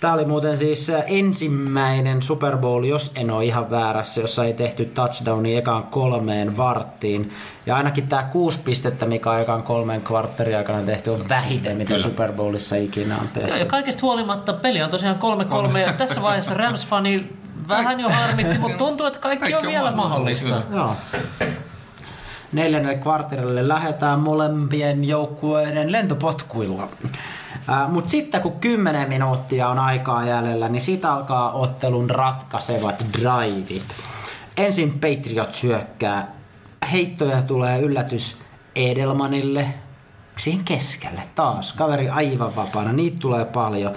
Tämä oli muuten siis äh, ensimmäinen Super Bowl, jos en ole ihan väärässä, jossa ei tehty touchdowni ekaan kolmeen varttiin. Ja ainakin tämä kuusi pistettä, mikä on ekaan kolmeen kvartterin aikana tehty, on vähiten, mitä Kyllä. Super Bowlissa ikinä on tehty. Ja, ja kaikesta huolimatta peli on tosiaan kolme kolme ja tässä vaiheessa Rams-fani vähän jo harmitti, mutta tuntuu, että kaikki, kaikki on, on vielä mahdollista. mahdollista. Joo neljännelle kvarterille lähdetään molempien joukkueiden lentopotkuilla. Mutta sitten kun 10 minuuttia on aikaa jäljellä, niin siitä alkaa ottelun ratkaisevat drivit. Ensin Patriot syökkää. Heittoja tulee yllätys Edelmanille. Siihen keskelle taas. Kaveri aivan vapaana. Niitä tulee paljon.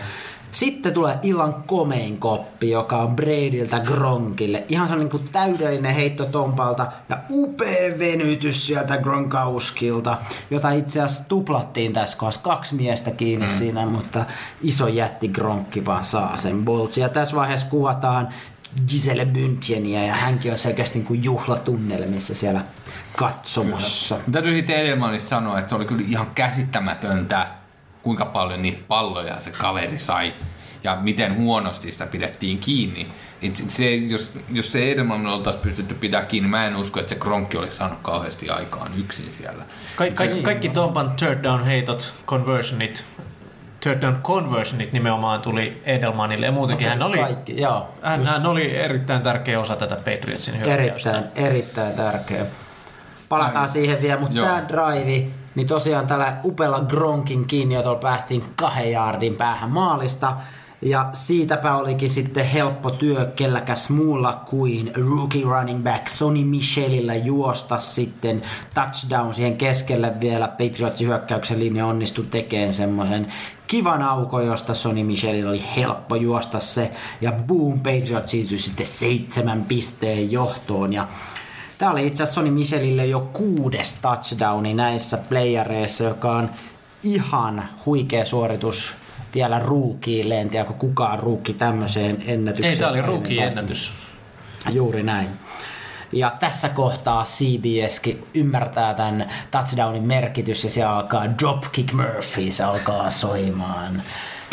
Sitten tulee illan komein koppi, joka on Bradyltä Gronkille. Ihan se niin täydellinen heitto Tompalta ja upea venytys sieltä Gronkauskilta, jota itse asiassa tuplattiin tässä kohdassa. Kaksi miestä kiinni mm. siinä, mutta iso jätti Gronkki vaan saa sen boltsi. Ja tässä vaiheessa kuvataan Giselle Bündcheniä ja hänkin on selkeästi niin kuin juhlatunnelmissa siellä katsomossa. Täytyy sitten Edelmanista sanoa, että se oli kyllä ihan käsittämätöntä, kuinka paljon niitä palloja se kaveri sai ja miten huonosti sitä pidettiin kiinni. Et se, jos, jos se Edelman oltaisiin pystytty pitää kiinni, mä en usko, että se Kronkki olisi saanut kauheasti aikaan yksin siellä. Ka- ka- se, kaikki Tompan third down heitot, conversionit, third down conversionit nimenomaan tuli Edelmanille ja muutenkin okay, hän oli, kaikki, joo. Hän, hän oli erittäin tärkeä osa tätä Patriotsin hyökkäystä. Erittäin, erittäin tärkeä. Palataan Ai, siihen vielä, mutta tämä drive, niin tosiaan tällä upealla Gronkin kiinniotolla päästiin kahden jaardin päähän maalista. Ja siitäpä olikin sitten helppo työ kelläkäs muulla kuin rookie running back Sonny Michelillä juosta sitten touchdown siihen keskelle vielä Patriotsin hyökkäyksen linja onnistui tekemään semmoisen kivan auko, josta Sonny Michelillä oli helppo juosta se. Ja boom, Patriot siirtyi sitten seitsemän pisteen johtoon. Ja Tämä oli itse asiassa Sony Michelille jo kuudes touchdowni näissä playareissa, joka on ihan huikea suoritus vielä ruukiille. En tiedä, kukaan ruukki tämmöiseen ennätykseen. Ei, tämä oli ruuki-ennätys. Juuri näin. Ja tässä kohtaa CBSkin ymmärtää tämän touchdownin merkitys ja se alkaa Dropkick Murphy, se alkaa soimaan.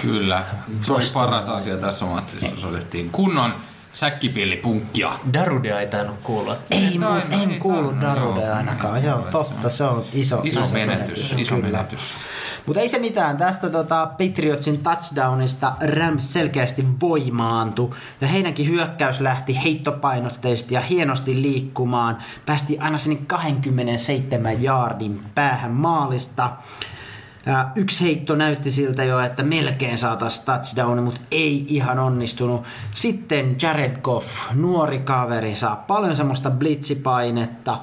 Kyllä, se oli paras asia tässä matsissa, soitettiin kunnon säkkipillipunkkia. Darudea ei tainnut kuulla. Ei, mutta en ei kuulu Darudea ainakaan. Joo, totta, se on iso, iso menetys. menetys. Iso kyllä. menetys. Mutta ei se mitään. Tästä tota, Patriotsin touchdownista Rams selkeästi voimaantu. Ja heidänkin hyökkäys lähti heittopainotteisesti ja hienosti liikkumaan. Päästi aina sinne 27 jaardin päähän maalista. Ja yksi heitto näytti siltä jo, että melkein saataisiin touchdown, mutta ei ihan onnistunut. Sitten Jared Goff, nuori kaveri, saa paljon semmoista blitsipainetta.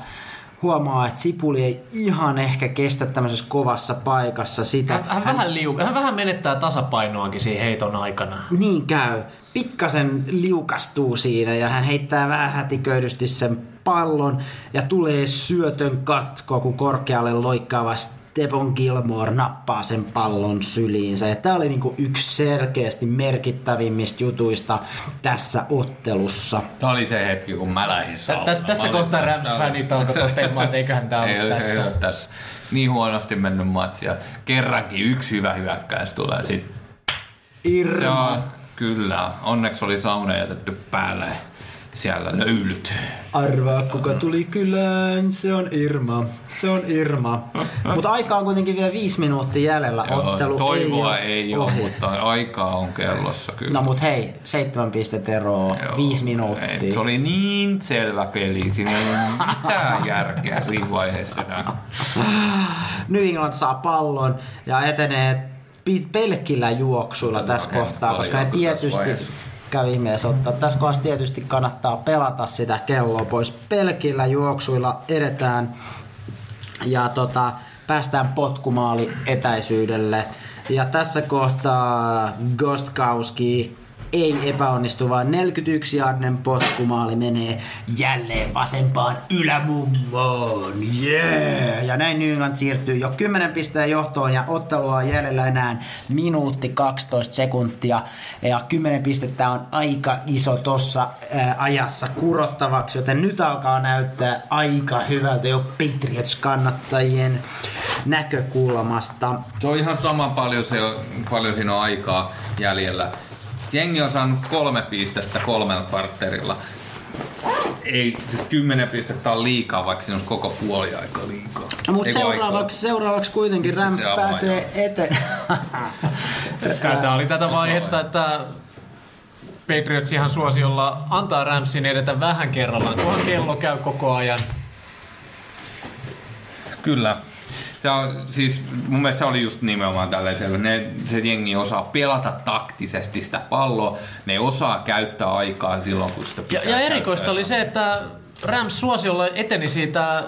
Huomaa, että Sipuli ei ihan ehkä kestä tämmöisessä kovassa paikassa sitä. Hän, hän, hän, vähän, liu, hän vähän menettää tasapainoakin siinä heiton aikana. Niin käy. Pikkasen liukastuu siinä ja hän heittää vähän hätiköidysti sen pallon ja tulee syötön katko, kun korkealle loikkaava Devon Gilmore nappaa sen pallon syliinsä. Tämä oli niinku yksi selkeästi merkittävimmistä jutuista tässä ottelussa. Tämä oli se hetki, kun mä lähdin saunaan. Tässä, tässä kohtaa Rams-fanit alkoi toteamaan, että eiköhän tämä ei, ei, tässä. ei ole tässä. Niin huonosti mennyt matsi ja kerrankin yksi hyvä hyökkäys tulee sitten. Se Irma. on, kyllä. Onneksi oli sauna jätetty päälle siellä löylyt. Arvaa, kuka tuli kylään, se on Irma. Se on Irma. Mutta aika on kuitenkin vielä viisi minuuttia jäljellä. Ottelu toivoa ei, ei ole ole, mutta aikaa on kellossa kyllä. No mut hei, seitsemän pistettä eroa, Joo. viisi minuuttia. Ei, se oli niin selvä peli. Siinä ei ole mitään järkeä siinä vaiheessa enää. New England saa pallon ja etenee pelkillä juoksuilla tässä kohtaa, koska ne tietysti vaiheessa. Käy ihmeessä ottaa. Tässä kohdassa tietysti kannattaa pelata sitä kelloa pois. Pelkillä juoksuilla edetään ja tota, päästään potkumaali etäisyydelle. Ja tässä kohtaa Gostkowski ei epäonnistu, vaan 41 jarden potkumaali menee jälleen vasempaan ylämummoon. Yeah! Ja näin New England siirtyy jo 10 pisteen johtoon ja ottelua on jäljellä enää minuutti 12 sekuntia. Ja 10 pistettä on aika iso tossa ää, ajassa kurottavaksi, joten nyt alkaa näyttää aika hyvältä jo Patriots-kannattajien näkökulmasta. Se on ihan sama paljon, se on, paljon siinä on aikaa jäljellä. Jengi on saanut kolme pistettä kolmella kvartterilla. Ei, siis kymmenen pistettä on liikaa, vaikka siinä on koko puoli aika liikaa. Mutta Ei kun seuraavaksi, seuraavaksi kuitenkin Rams se pääsee eteen. Tämä oli tätä vaihetta, että Patriots ihan suosiolla antaa Ramsin edetä vähän kerrallaan, kunhan kello käy koko ajan. Kyllä. Se on, siis mun mielestä se oli just nimenomaan tällaisella. Ne, se jengi osaa pelata taktisesti sitä palloa. Ne osaa käyttää aikaa silloin, kun sitä Ja, pitää ja erikoista käyttää. oli se, että Rams suosiolla eteni siitä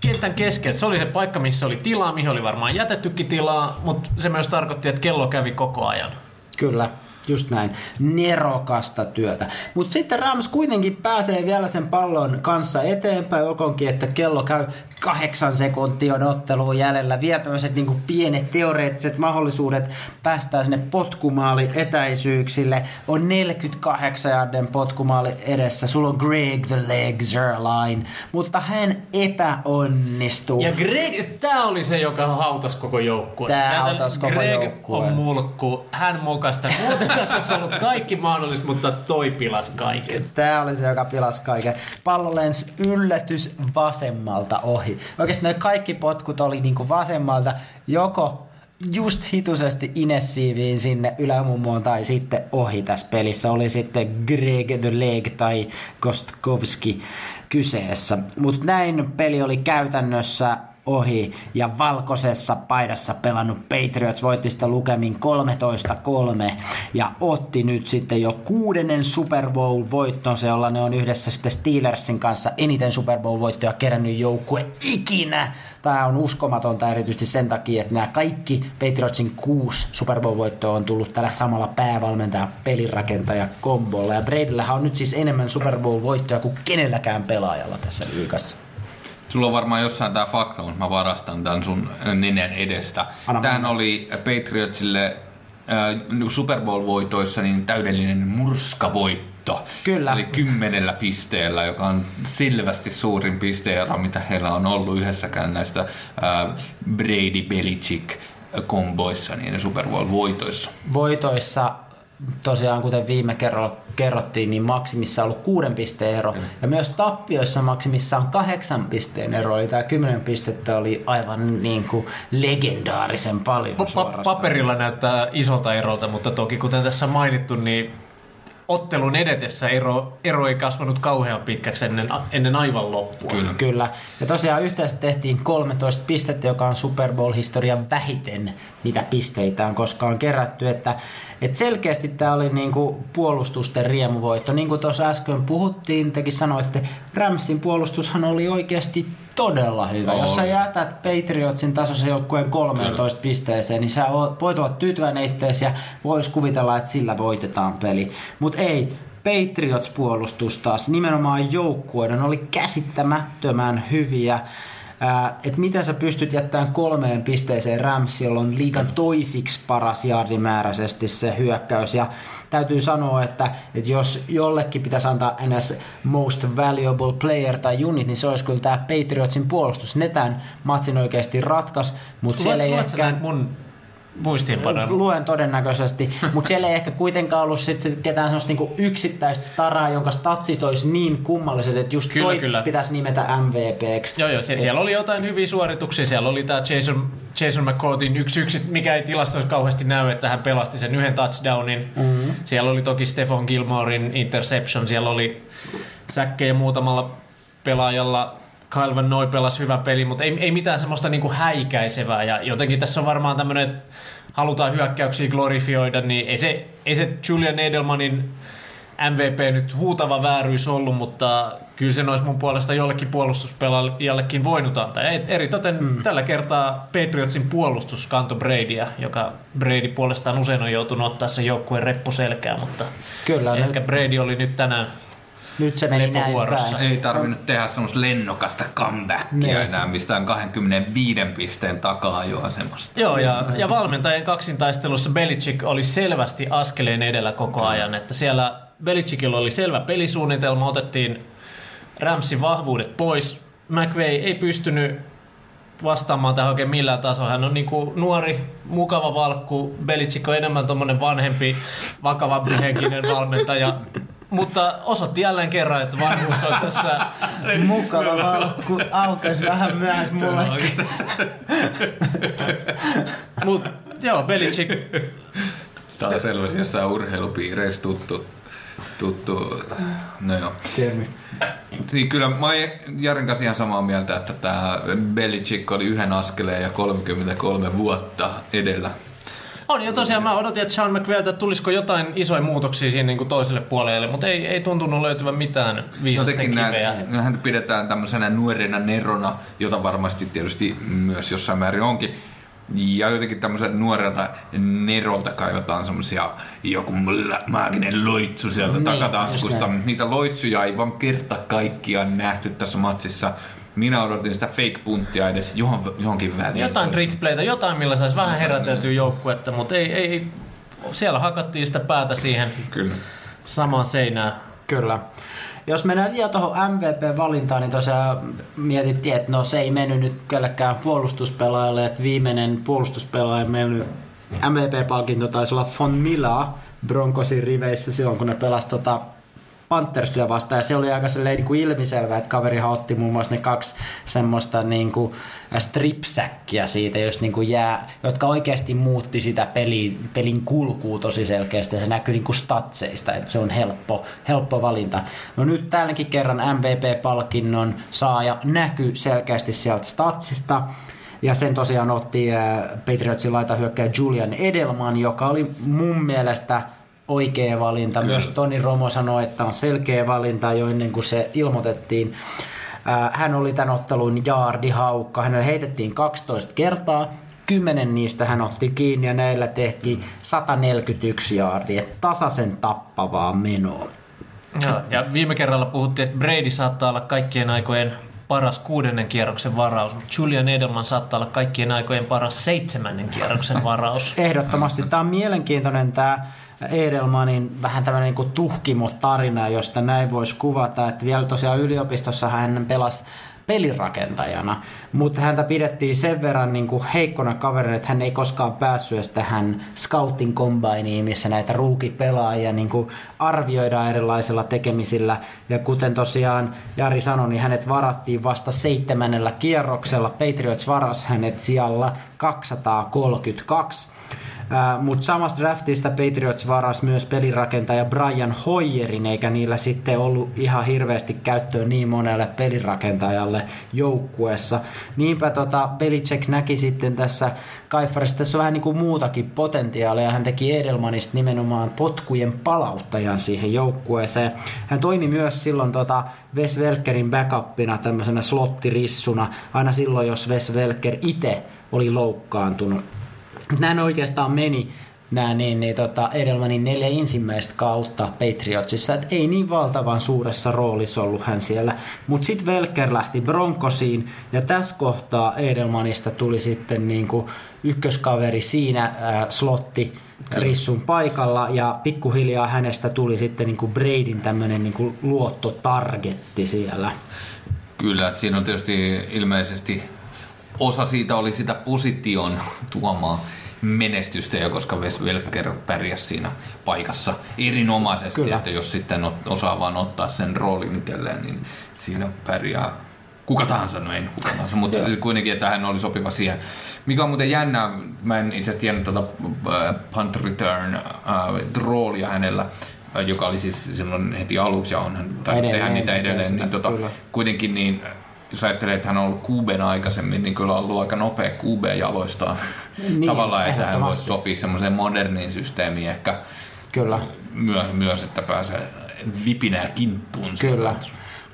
kentän kesken. Se oli se paikka, missä oli tilaa, mihin oli varmaan jätettykin tilaa, mutta se myös tarkoitti, että kello kävi koko ajan. Kyllä, just näin. Nerokasta työtä. Mutta sitten Rams kuitenkin pääsee vielä sen pallon kanssa eteenpäin, olkoonkin, että kello käy kahdeksan sekuntia on otteluun jäljellä. Vielä tämmöiset niinku pienet teoreettiset mahdollisuudet päästään sinne potkumaali etäisyyksille. On 48 jarden potkumaali edessä. Sulla on Greg the Leg Zerline, mutta hän epäonnistuu. Ja Greg, tää oli se, joka hautas koko joukkueen. Tää Tää- hautas koko Greg joukkueen. on mulkku, hän mokasta. Muuten tässä olisi ollut kaikki mahdollista, mutta toi pilas kaiken. Tää oli se, joka pilasi kaiken. Pallo lensi yllätys vasemmalta ohi. Oikeasti ne kaikki potkut oli niinku vasemmalta joko just hituisesti inessiiviin sinne ylämummoon tai sitten ohi tässä pelissä. Oli sitten Greg the Leg tai Kostkowski kyseessä. Mutta näin peli oli käytännössä ohi ja valkoisessa paidassa pelannut Patriots voitti sitä lukemin 13-3 ja otti nyt sitten jo kuudennen Super Bowl voittonsa, jolla ne on yhdessä sitten Steelersin kanssa eniten Super Bowl voittoja kerännyt joukkue ikinä. Tämä on uskomatonta erityisesti sen takia, että nämä kaikki Patriotsin kuusi Super Bowl voittoa on tullut tällä samalla päävalmentaja pelirakentaja kombolla ja Bradyllähän on nyt siis enemmän Super Bowl voittoja kuin kenelläkään pelaajalla tässä liigassa. Sulla on varmaan jossain tää fakta, mutta mä varastan tän sun nenän edestä. Anna Tämähän mennä. oli Patriotsille äh, Super Bowl-voitoissa niin täydellinen murskavoitto. Kyllä. Eli kymmenellä pisteellä, joka on selvästi suurin pisteero, mitä heillä on ollut yhdessäkään näistä äh, Brady Belichick komboissa, niin Super Bowl-voitoissa. voitoissa tosiaan kuten viime kerralla kerrottiin, niin maksimissa on ollut kuuden pisteen ero. Ja myös tappioissa maksimissa on kahdeksan pisteen ero. Eli tämä kymmenen pistettä oli aivan niin kuin legendaarisen paljon Pa- suorastaan. paperilla näyttää isolta erolta, mutta toki kuten tässä mainittu, niin ottelun edetessä ero, ero ei kasvanut kauhean pitkäksi ennen, ennen aivan loppua. Kyllä. Kyllä. Ja tosiaan yhteensä tehtiin 13 pistettä, joka on Super Bowl-historian vähiten, mitä pisteitä on koskaan kerätty. Että, että selkeästi tämä oli niinku puolustusten riemuvoitto. Niin kuin tuossa äsken puhuttiin, tekin sanoitte, Ramsin puolustushan oli oikeasti todella hyvä. Oli. Jos sä jätät Patriotsin tasoisen joukkueen 13 pisteeseen, niin sä voit olla tyytyväinen itteesi ja vois kuvitella, että sillä voitetaan peli. Mutta ei, Patriots puolustus taas nimenomaan joukkueiden oli käsittämättömän hyviä. Että miten sä pystyt jättämään kolmeen pisteeseen Rams, jolla on liigan toisiksi paras jardimääräisesti se hyökkäys. Ja täytyy sanoa, että, että jos jollekin pitäisi antaa NS Most Valuable Player tai unit, niin se olisi kyllä tämä Patriotsin puolustus. Ne tämän matsin oikeasti ratkas, mutta siellä ei ehkä... mun muistiinpanoja. Luen todennäköisesti, mutta siellä ei ehkä kuitenkaan ollut sit, sit ketään sellaista niinku yksittäistä staraa, jonka statsit olisi niin kummalliset, että just Kyllä, toi kyllä. pitäisi nimetä MVPksi. Joo, joo, sie- siellä oli jotain hyviä suorituksia. Siellä oli tämä Jason, Jason McCourtin yksi yksi, mikä ei tilastoissa kauheasti näy, että hän pelasti sen yhden touchdownin. Mm-hmm. Siellä oli toki Stefan Gilmorein interception, siellä oli säkkejä muutamalla pelaajalla. Kyle Van Noy pelasi hyvän pelin, mutta ei, ei mitään semmoista niinku häikäisevää. Ja jotenkin tässä on varmaan tämmöinen, halutaan hyökkäyksiä glorifioida, niin ei se, ei se Julian Edelmanin MVP nyt huutava vääryys ollut, mutta kyllä sen olisi mun puolesta jollekin puolustuspelaajallekin voinut antaa. Ja eritoten mm. tällä kertaa Patriotsin puolustus kanto Bradyä, joka Brady puolestaan usein on joutunut ottaa sen joukkueen reppu selkään, mutta Kyllä, ehkä Brady oli nyt tänään Nyt se meni näin päin. Ei tarvinnut tehdä semmoista lennokasta comebackia Ne. enää mistään 25 pisteen takaa asemasta. Joo, ja, ja valmentajien kaksintaistelussa Belichick oli selvästi askeleen edellä koko ajan, että siellä Belichickilla oli selvä pelisuunnitelma, otettiin Ramsin vahvuudet pois. McVay ei pystynyt vastaamaan tähän oikein millään tasolla. Hän on niinku nuori, mukava valkku. Belichick on enemmän tuommoinen vanhempi, vakava henkinen valmentaja. Mutta osoitti jälleen kerran, että vanhuus on tässä Mukava valkku aukesi vähän myöhäis mullekin. Mut joo, Belichick Tämä on selvästi jossain urheilupiireissä tuttu. tuttu. No joo. Termi. Niin kyllä mä oon Jaren kanssa ihan samaa mieltä, että tämä Belichick oli yhden askeleen ja 33 vuotta edellä. On jo tosiaan, mä odotin, että Sean McVayltä tulisiko jotain isoja muutoksia siinä niin kuin toiselle puolelle, mutta ei, ei tuntunut löytyvän mitään viisasten Jotenkin kiveä. näin, hän pidetään tämmöisenä nuorena nerona, jota varmasti tietysti myös jossain määrin onkin. Ja jotenkin tämmöiseltä nuorelta nerolta kaivataan semmoisia joku maaginen loitsu sieltä Niin, niin, takataskusta. Niitä loitsuja ei vaan kerta kaikkiaan nähty tässä matsissa. Minä odotin sitä fake-punttia edes johon, johonkin väliin. Jotain trickplaytä, jotain millä saisi vähän heräteltyä joukkuetta, mutta ei, ei, siellä hakattiin sitä päätä siihen Kyllä. samaan seinään. Kyllä. Jos mennään vielä tuohon MVP-valintaan, niin tosiaan mietittiin, että no se ei mennyt nyt kellekään puolustuspelaajalle, että viimeinen puolustuspelaaja mennyt MVP-palkinto taisi olla Von Mila Broncosin riveissä silloin, kun ne pelasi tota Panthersia vastaan, ja se oli aika niin kuin ilmiselvä, että kaverihan otti muun muassa ne kaksi semmoista niin kuin stripsäkkiä siitä, jos niin kuin jää, jotka oikeasti muutti sitä pelin, pelin kulkua tosi selkeästi, ja se näkyy niin kuin statseista, että se on helppo, helppo valinta. No nyt tälläkin kerran MVP-palkinnon saaja näkyy selkeästi sieltä statsista, ja sen tosiaan otti äh, Patriotsin laitahyökkäjä Julian Edelman, joka oli mun mielestä oikea valinta. Kyllä. Myös Toni Romo sanoi, että on selkeä valinta jo ennen kuin se ilmoitettiin. Äh, Hän oli tämän ottelun jaardihaukka. Hänelle heitettiin 12 kertaa. Kymmenen niistä hän otti kiinni ja näillä tehtiin 141 jaardia. Tasaisen tappavaa menoa. Joo, ja viime kerralla puhuttiin, että Brady saattaa olla kaikkien aikojen paras kuudennen kierroksen varaus, mutta Julian Edelman saattaa olla kaikkien aikojen paras seitsemännen kierroksen varaus. Ehdottomasti. Tämä on mielenkiintoinen tämä Edelmanin vähän tämmöinen niin tuhkimo-tarina, josta näin voisi kuvata, että vielä tosiaan yliopistossa hän pelasi pelirakentajana, mutta häntä pidettiin sen verran niin kuin heikkona kaverina, että hän ei koskaan päässyt edes tähän scouting combineen, missä näitä ruukipelaajia niin kuin arvioidaan erilaisilla tekemisillä. Ja kuten tosiaan Jari sanoi, niin hänet varattiin vasta seitsemännellä kierroksella. Patriots varas hänet sijalla 232. Mutta samasta draftista Patriots varas myös pelirakentaja Brian Hoyerin, eikä niillä sitten ollut ihan hirveästi käyttöä niin monelle pelirakentajalle joukkueessa. Niinpä tota, Belichick näki sitten tässä Kaifarissa, tässä on vähän niin kuin muutakin potentiaalia. Hän teki Edelmanista nimenomaan potkujen palauttajan siihen joukkueeseen. Hän toimi myös silloin tota Wes Welkerin backupina tämmöisenä slottirissuna, aina silloin, jos Wes Welker itse oli loukkaantunut näin oikeastaan meni nämä niin, niin tota Edelmanin neljä ensimmäistä kautta Patriotsissa, että ei niin valtavan suuressa roolissa ollut hän siellä. Mutta sitten Velker lähti Broncosiin ja tässä kohtaa Edelmanista tuli sitten niin kuin ykköskaveri siinä äh, slotti Rissun paikalla ja pikkuhiljaa hänestä tuli sitten niin kuin Bradyn tämmöinen niin kuin luottotargetti siellä. Kyllä, että siinä on tietysti ilmeisesti osa siitä oli sitä position tuomaa menestystä jo, koska Wes Welker pärjäsi siinä paikassa erinomaisesti, Kyllä. että jos sitten osaa vaan ottaa sen roolin itselleen, niin siinä pärjää kuka tahansa, no ei kuka tahansa, mutta kuitenkin, että hän oli sopiva siihen. Mikä on muuten jännä, mä en itse asiassa tiennyt tuota äh, punt return äh, roolia hänellä, äh, joka oli siis silloin heti aluksi ja on hän tehdä niitä edelleen, niin tota, kuitenkin niin jos ajattelee, että hän on ollut QBn aikaisemmin, niin kyllä on ollut aika nopea QB jaloistaan. Niin, Tavallaan, että hän voisi sopia semmoiseen moderniin systeemiin ehkä kyllä. Myö, myös, että pääsee vipinä ja kinttuun. Kyllä.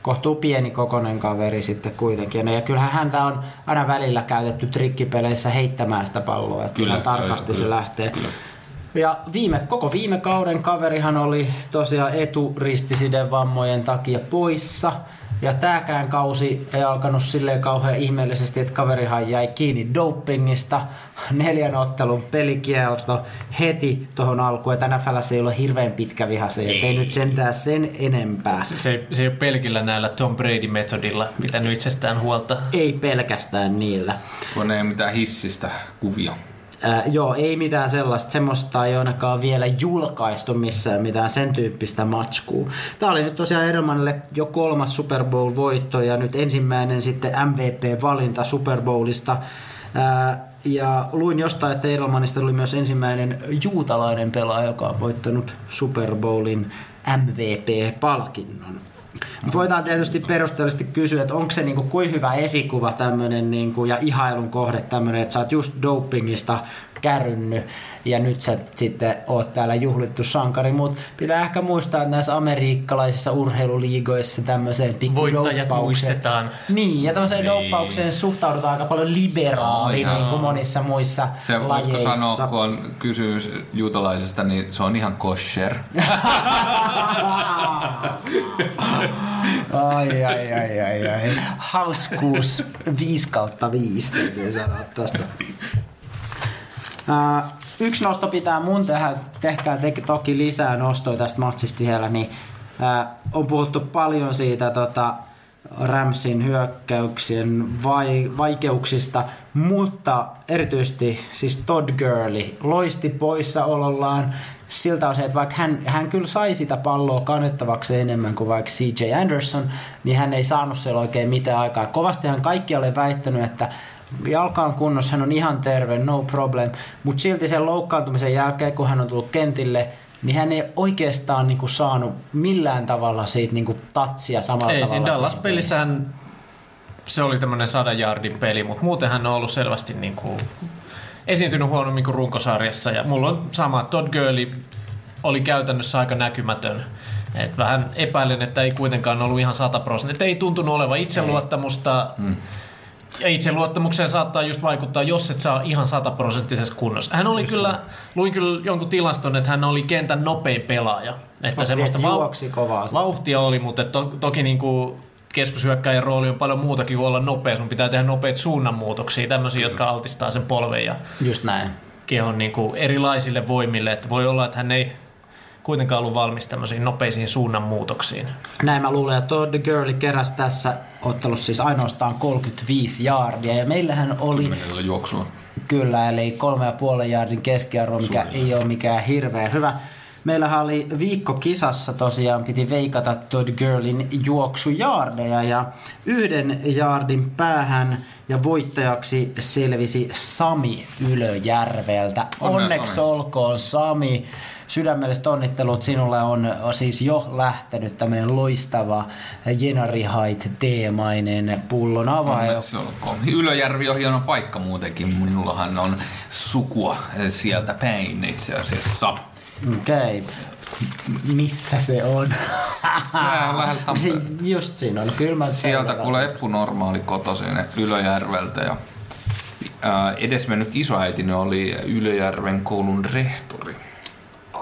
Kohtuu pieni kokonen kaveri sitten kuitenkin. Ja kyllähän häntä on aina välillä käytetty trikkipeleissä heittämään sitä palloa, että kyllä, tarkasti kyllä, se kyllä, lähtee. Kyllä. Ja viime, koko viime kauden kaverihan oli tosiaan eturistisiden vammojen takia poissa. Ja tääkään kausi ei alkanut silleen kauhean ihmeellisesti, että kaverihan jäi kiinni dopingista. Neljän ottelun pelikielto heti tuohon alkuun. Että NFLssä ei ole hirveän pitkä viha se, ei. ei nyt sentään sen enempää. Se, se, se ei ole pelkillä näillä Tom Brady-metodilla pitänyt itsestään huolta. Ei pelkästään niillä. Kun ei mitään hissistä kuvia. Äh, joo, ei mitään sellaista, semmoista ei ainakaan vielä julkaistu missään mitään sen tyyppistä matskua. Tämä oli nyt tosiaan Edelmanille jo kolmas Super Bowl-voitto ja nyt ensimmäinen sitten MVP-valinta Super Bowlista. Äh, ja luin jostain, että Edelmanista tuli myös ensimmäinen juutalainen pelaaja, joka on voittanut Super Bowlin MVP-palkinnon. Mutta voidaan tietysti perusteellisesti kysyä, että onko se niinku kuin hyvä esikuva tämmöinen niinku, ja ihailun kohde tämmöinen, että sä oot just dopingista kärynnyt ja nyt sä sitten oot täällä juhlittu sankari, mutta pitää ehkä muistaa, että näissä amerikkalaisissa urheiluliigoissa tämmöiseen Voittajat muistetaan. Niin, ja tämmöiseen niin. dopaukseen suhtaudutaan aika paljon liberaaliin no, niin kuin monissa muissa se, lajeissa. sanoa, kun on kysymys juutalaisesta, niin se on ihan kosher. ai, ai, ai, ai, ai. Hauskuus 5 kautta 5, täytyy sanoa tosta. Uh, yksi nosto pitää mun tehdä, tehkää te, toki lisää nostoja tästä matsista vielä, niin uh, on puhuttu paljon siitä tota, Ramsin hyökkäyksien vai, vaikeuksista, mutta erityisesti siis Todd Gurley loisti poissaolollaan siltä osin, että vaikka hän, hän kyllä sai sitä palloa kannettavaksi enemmän kuin vaikka CJ Anderson, niin hän ei saanut siellä oikein mitään aikaa. Kovastihan kaikki ole väittänyt, että jalka on kunnossa, hän on ihan terve, no problem, mutta silti sen loukkaantumisen jälkeen, kun hän on tullut kentille, niin hän ei oikeastaan niinku saanut millään tavalla siitä niinku tatsia samalla ei, tavalla. Ei, siinä Dallas-pelissä hän, se oli tämmöinen sadan jardin peli, mutta muuten hän on ollut selvästi niinku esiintynyt huonommin kuin runkosarjassa. Ja mulla on sama, Todd Gurley oli käytännössä aika näkymätön. Et vähän epäilen, että ei kuitenkaan ollut ihan 100 prosenttia. Ei tuntunut olevan itseluottamusta. Mm. Ja itseluottamukseen saattaa just vaikuttaa, jos et saa ihan sataprosenttisessa kunnossa. Hän oli just kyllä, luin kyllä jonkun tilaston, että hän oli kentän nopein pelaaja. Että semmoista vau- kovaa vauhtia oli, mutta to, toki niin kuin keskushyökkäjän rooli on paljon muutakin kuin olla nopea. Sun pitää tehdä nopeita suunnanmuutoksia, tämmöisiä, jotka altistaa sen polven ja Just näin. kehon niin kuin erilaisille voimille. Että voi olla, että hän ei kuitenkaan ollut valmis tämmöisiin nopeisiin suunnanmuutoksiin. Näin mä luulen, että Todd Gurley keräsi tässä ottelussa siis ainoastaan 35 jaardia ja meillähän oli... Kymmenellä juoksua. Kyllä, eli kolme ja puolen jaardin keskiarvo, mikä ei ole mikään hirveän hyvä. Meillähän oli viikko kisassa tosiaan, piti veikata Todd Girlin juoksujaardeja ja yhden jaardin päähän ja voittajaksi selvisi Sami Ylöjärveltä. Onneksi Sami. olkoon Sami. Sydämelliset onnittelut sinulle on siis jo lähtenyt tämmöinen loistava Jenari teemainen pullon avaaja. Ylöjärvi on hieno paikka muutenkin. Minullahan on sukua sieltä päin itse asiassa. Okei. Okay. Missä se on? Lähellä Tampereen. Just siinä on. Kyllä Sieltä kuule Eppu Normaali kotoisin Ylöjärveltä ja edesmennyt isoäitini oli Ylöjärven koulun rehtori.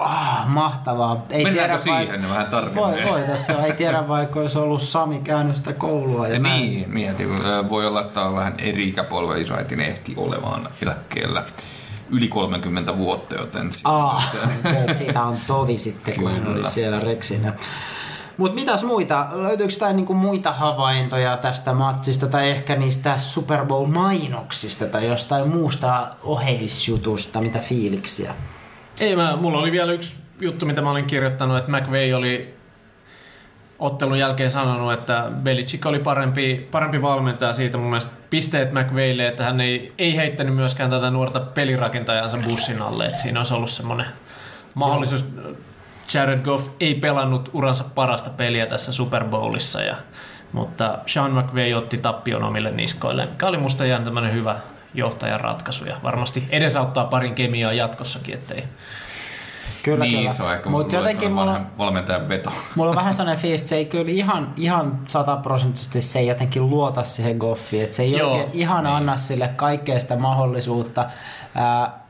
Ah, mahtavaa. Ei Mennäänkö tiedä, siihen vähän tarkemmin? Voi, voi tässä ei tiedä vaikka olisi ollut Sami käynyt sitä koulua. Ja näin. niin, mietin. Ää, Voi olla, että on vähän eri ikäpolve isoäitini ehti olemaan eläkkeellä yli 30 vuotta, joten Ah, siitä on tovi sitten, kun hän oli siellä reksinä. Mutta mitäs muita? Löytyykö jotain niinku muita havaintoja tästä matsista tai ehkä niistä Super Bowl-mainoksista tai jostain muusta oheisjutusta, mitä fiiliksiä? Ei, mä, mulla oli vielä yksi juttu, mitä mä olin kirjoittanut, että McVay oli ottelun jälkeen sanonut, että Belichick oli parempi, parempi valmentaja siitä mun mielestä pisteet McVaylle, että hän ei, ei heittänyt myöskään tätä nuorta pelirakentajansa bussin alle, että siinä olisi ollut semmoinen mahdollisuus. Jared Goff ei pelannut uransa parasta peliä tässä Super Bowlissa, ja, mutta Sean McVay otti tappion omille niskoille, mikä oli musta ihan tämmöinen hyvä johtajan ratkaisu ja varmasti edesauttaa parin kemiaa jatkossakin, ettei Kyllä, niin, kyllä. se on ehkä Mutta jotenkin mulla, valmentajan veto. mulla on vähän sellainen fiilis, että se ei kyllä ihan, ihan sataprosenttisesti se ei jotenkin luota siihen Goffiin. Että se ei Joo, oikein ihan anna sille kaikkea sitä mahdollisuutta. Ää,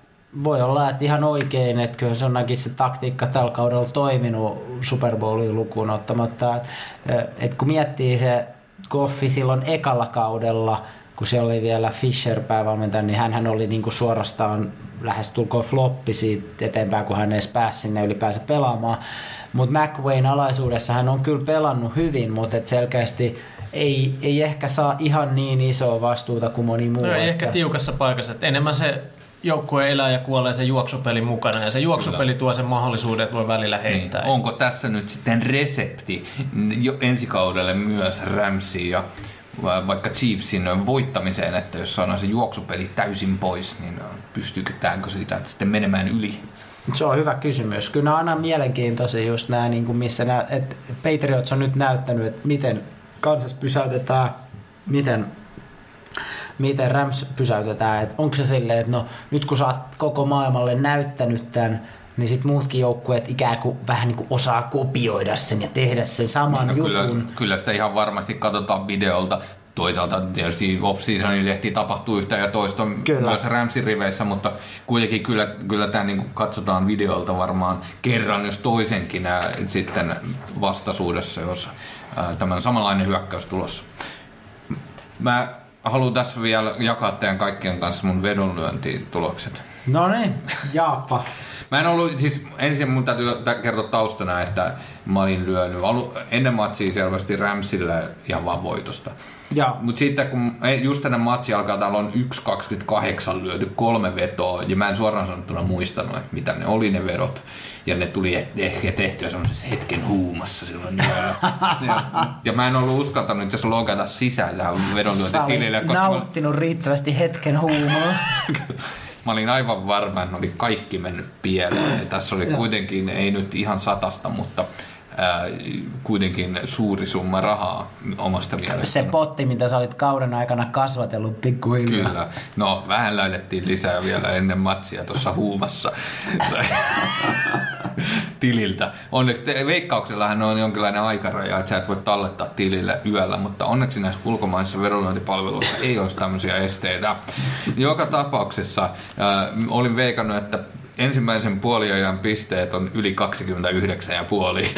voi olla, että ihan oikein, että kyllä se on se taktiikka tällä kaudella toiminut Super Bowlin lukuun ottamatta. Että et kun miettii se Goffi silloin ekalla kaudella, kun siellä oli vielä Fisher päävalmentaja, niin hän oli niinku suorastaan lähestulkoon floppi siitä eteenpäin, kun hän edes pääsi sinne ylipäänsä pelaamaan. Mutta McWayn alaisuudessa hän on kyllä pelannut hyvin, mutta et selkeästi ei, ei ehkä saa ihan niin isoa vastuuta kuin moni muu. No ei ehkä tiukassa paikassa, että enemmän se joukkue elää ja kuolee sen juoksupelin mukana ja se juoksupeli tuo sen mahdollisuuden, että voi välillä Niin. heittää. Onko tässä nyt sitten resepti jo ensi kaudelle myös Ramsi ja vaikka Chiefsin voittamiseen, että jos saadaan se juoksupeli täysin pois, niin pystyykö täänkö siitä sitten menemään yli? Se on hyvä kysymys. Kyllä on aina mielenkiintoisia just nämä, niin kuin missä nämä, että Patriots on nyt näyttänyt, että miten Kansas pysäytetään, miten, miten Rams pysäytetään. Että onko se silleen, että no nyt kun sä oot koko maailmalle näyttänyt tämän, niin sitten muutkin joukkueet ikään kuin vähän niin kuin osaa kopioida sen ja tehdä sen saman No, jutun. kyllä, kyllä sitä ihan varmasti katsotaan videolta. Toisaalta tietysti off-seasonin ehtii tapahtuu yhtä ja toista Kyllä. myös Ramsin riveissä, mutta kuitenkin kyllä, kyllä tämä niin katsotaan videolta varmaan kerran, jos toisenkin ää, sitten vastaisuudessa, jos ää, tämän samanlainen hyökkäys tulossa. Mä haluan tässä vielä jakaa teidän kaikkien kanssa mun vedonlyöntitulokset. No niin, jaappa. Mä en ollut, siis ensin mun täytyy tä- kertoa taustana, että mä olin lyönyt alu, ennen matsia selvästi Ramsille ihan vaan voitosta. Ja Mutta sitten kun just tänne matsi alkaa, täällä on 1.28 lyöty kolme vetoa, ja mä en suoraan sanottuna muistanut, että mitä ne oli ne vedot. Ja ne tuli ehkä tehtyä semmoisessa hetken huumassa silloin yöllä. ja, ja, mä en ollut uskaltanut itse asiassa logata sisään tähän sä vedonlyöntitilille, olit koska mä, nauttinut riittävästi hetken huumoa. mä olin aivan varma, että oli kaikki mennyt pieleen. Ja tässä oli kuitenkin, ei nyt ihan satasta, mutta ää, kuitenkin suuri summa rahaa omasta Se mielestäni. potti, mitä sä olit kauden aikana kasvatellut pikkuhiljaa. Kyllä. No, vähän löydettiin lisää vielä ennen matsia tuossa huumassa tililtä. Onneksi te, veikkauksellahan on jonkinlainen aikaraja, että sä et voi tallettaa tilille yöllä, mutta onneksi näissä ulkomaisissa vedonlyöntipalveluissa ei olisi tämmöisiä esteitä. Joka tapauksessa äh, olin veikannut, että ensimmäisen puoliajan pisteet on yli 29 ja puoli.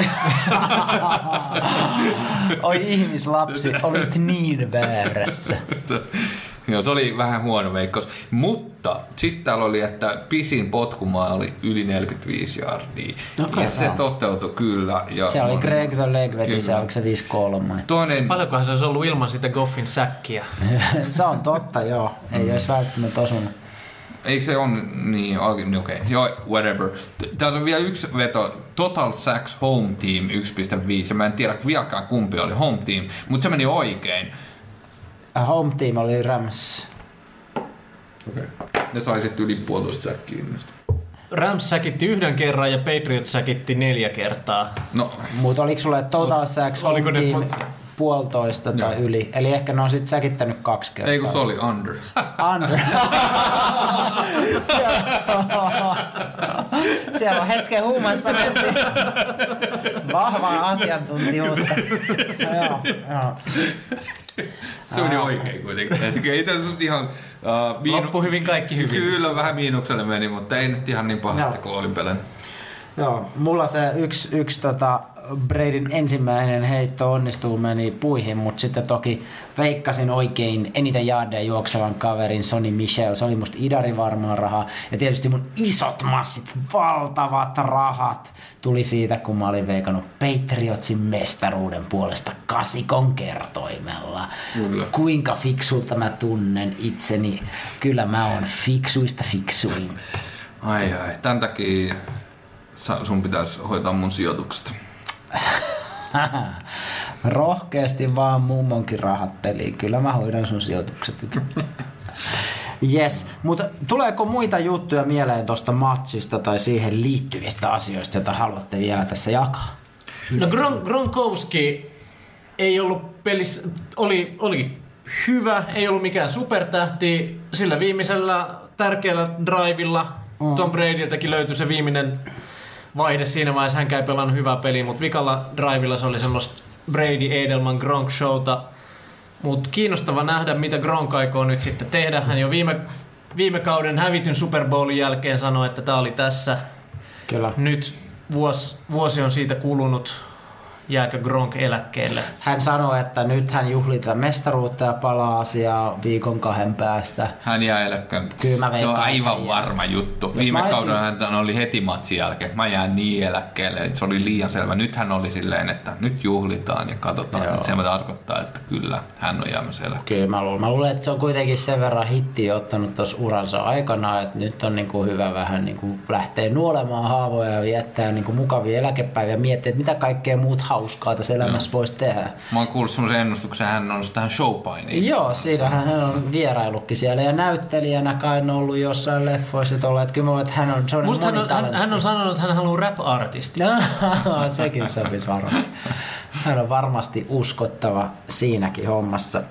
Oi ihmislapsi, olit niin väärässä. Joo, se oli vähän huono veikkaus. Mutta sitten täällä oli, että pisin potkumaa oli yli 45 jardia. Okei, ja se joo. toteutui kyllä. Ja Se oli Greg the Leg veti se, oliko se 5-3? Toinen, Paljonkohan se olisi ollut ilman sitä Goffin säkkiä? se on totta, joo. Ei olisi välttämättä osunut. Eikö se on niin, okei, okay, okay. joo, whatever. T- Täällä on vielä yksi veto, Total Sacks Home Team 1.5, ja mä en tiedä vieläkään kumpi oli Home Team, mutta se meni oikein. A Home team oli Rams. Okay. Ne sai sitten yli puolitoista säkkiä. Rams säkitti yhden kerran ja Patriots säkitti neljä kertaa. No, Mutta oliko sulle Total Sacks Oliko Home ne- team puolitoista tai Joo. yli? Eli ehkä ne on sitten säkittänyt kaksi kertaa. ei kun se oli under. Andre. siellä, siellä on hetken huumassa. Vahvaa asiantuntijuutta. Joo, joo. Se oli oikein kuitenkin. Et ei ihan... Uh, miinu... Loppu hyvin, kaikki hyvin. Kyllä vähän miinukselle meni, mutta ei nyt ihan niin pahasti kuin olin pelännyt. Joo, mulla se yksi, yksi tota Bradyn ensimmäinen heitto onnistuu meni puihin, mutta sitten toki veikkasin oikein eniten jaardeja juoksevan kaverin Sonny Michel. Se oli musta idari varmaan rahaa. Ja tietysti mun isot massit, valtavat rahat tuli siitä, kun mä olin veikannut Patriotsin mestaruuden puolesta kasikon kertoimella. Kyllä. Kuinka fiksulta mä tunnen itseni. Kyllä mä oon fiksuista fiksuin. Ai ai, tämän takia sun pitäisi hoitaa mun sijoitukset. Rohkeasti vaan mummonkin rahat peliin. Kyllä mä hoidan sun sijoitukset. Yes, mutta tuleeko muita juttuja mieleen tuosta matsista tai siihen liittyvistä asioista, joita haluatte vielä tässä jakaa? No Gron- Gronkowski ei ollut pelissä, oli, oli hyvä, ei ollut mikään supertähti. Sillä viimeisellä tärkeällä drivilla Tom Bradyltäkin löytyi se viimeinen vaihde siinä vaiheessa. Hän ei pelannut hyvää peliä, mutta vikalla drivilla se oli semmoista Brady Edelman Gronk showta. Mutta kiinnostava nähdä, mitä Gronk aikoo nyt sitten tehdä. Hän jo viime, viime kauden hävityn Super Bowlin jälkeen sanoi, että tämä oli tässä. Kyllä. Nyt vuosi, vuosi on siitä kulunut. Jääkö Gronk eläkkeelle? Hän sanoi, että nyt hän juhlii tätä mestaruutta ja palaa asiaa viikon kahden päästä. Hän jää eläkkeelle. Kyllä mä Se on veikkaan, aivan varma juttu. Jos Viime olisin- kaudella hän oli heti matsin jälkeen, että mä jään niin eläkkeelle, että se oli liian selvä. Nyt hän oli silleen, että nyt juhlitaan ja katsotaan. Joo. Että se tarkoittaa, että kyllä, hän on jäämässä eläkkeelle. Kyllä mä luulen. Mä luulen, että se on kuitenkin sen verran hittiä ottanut tuossa uransa aikana, että nyt on niinku hyvä vähän niinku lähteä nuolemaan haavoja ja viettää niinku mukavia eläkepäiviä ja miettiä, että mitä kaikkea muut hauskaa tässä elämässä voisi tehdä. Mä oon kuullut semmoisen ennustuksen, hän on tähän showpainiin. Joo, siinähän hän on vierailukki siellä ja näyttelijänä kai on ollut jossain leffoissa tuolla, että kyllä mä luulen, että hän on sellainen Musta hän on, hän, hän on sanonut, että hän haluaa rap-artisti. No, sekin sopisi varmaan. Hän on varmasti uskottava siinäkin hommassa.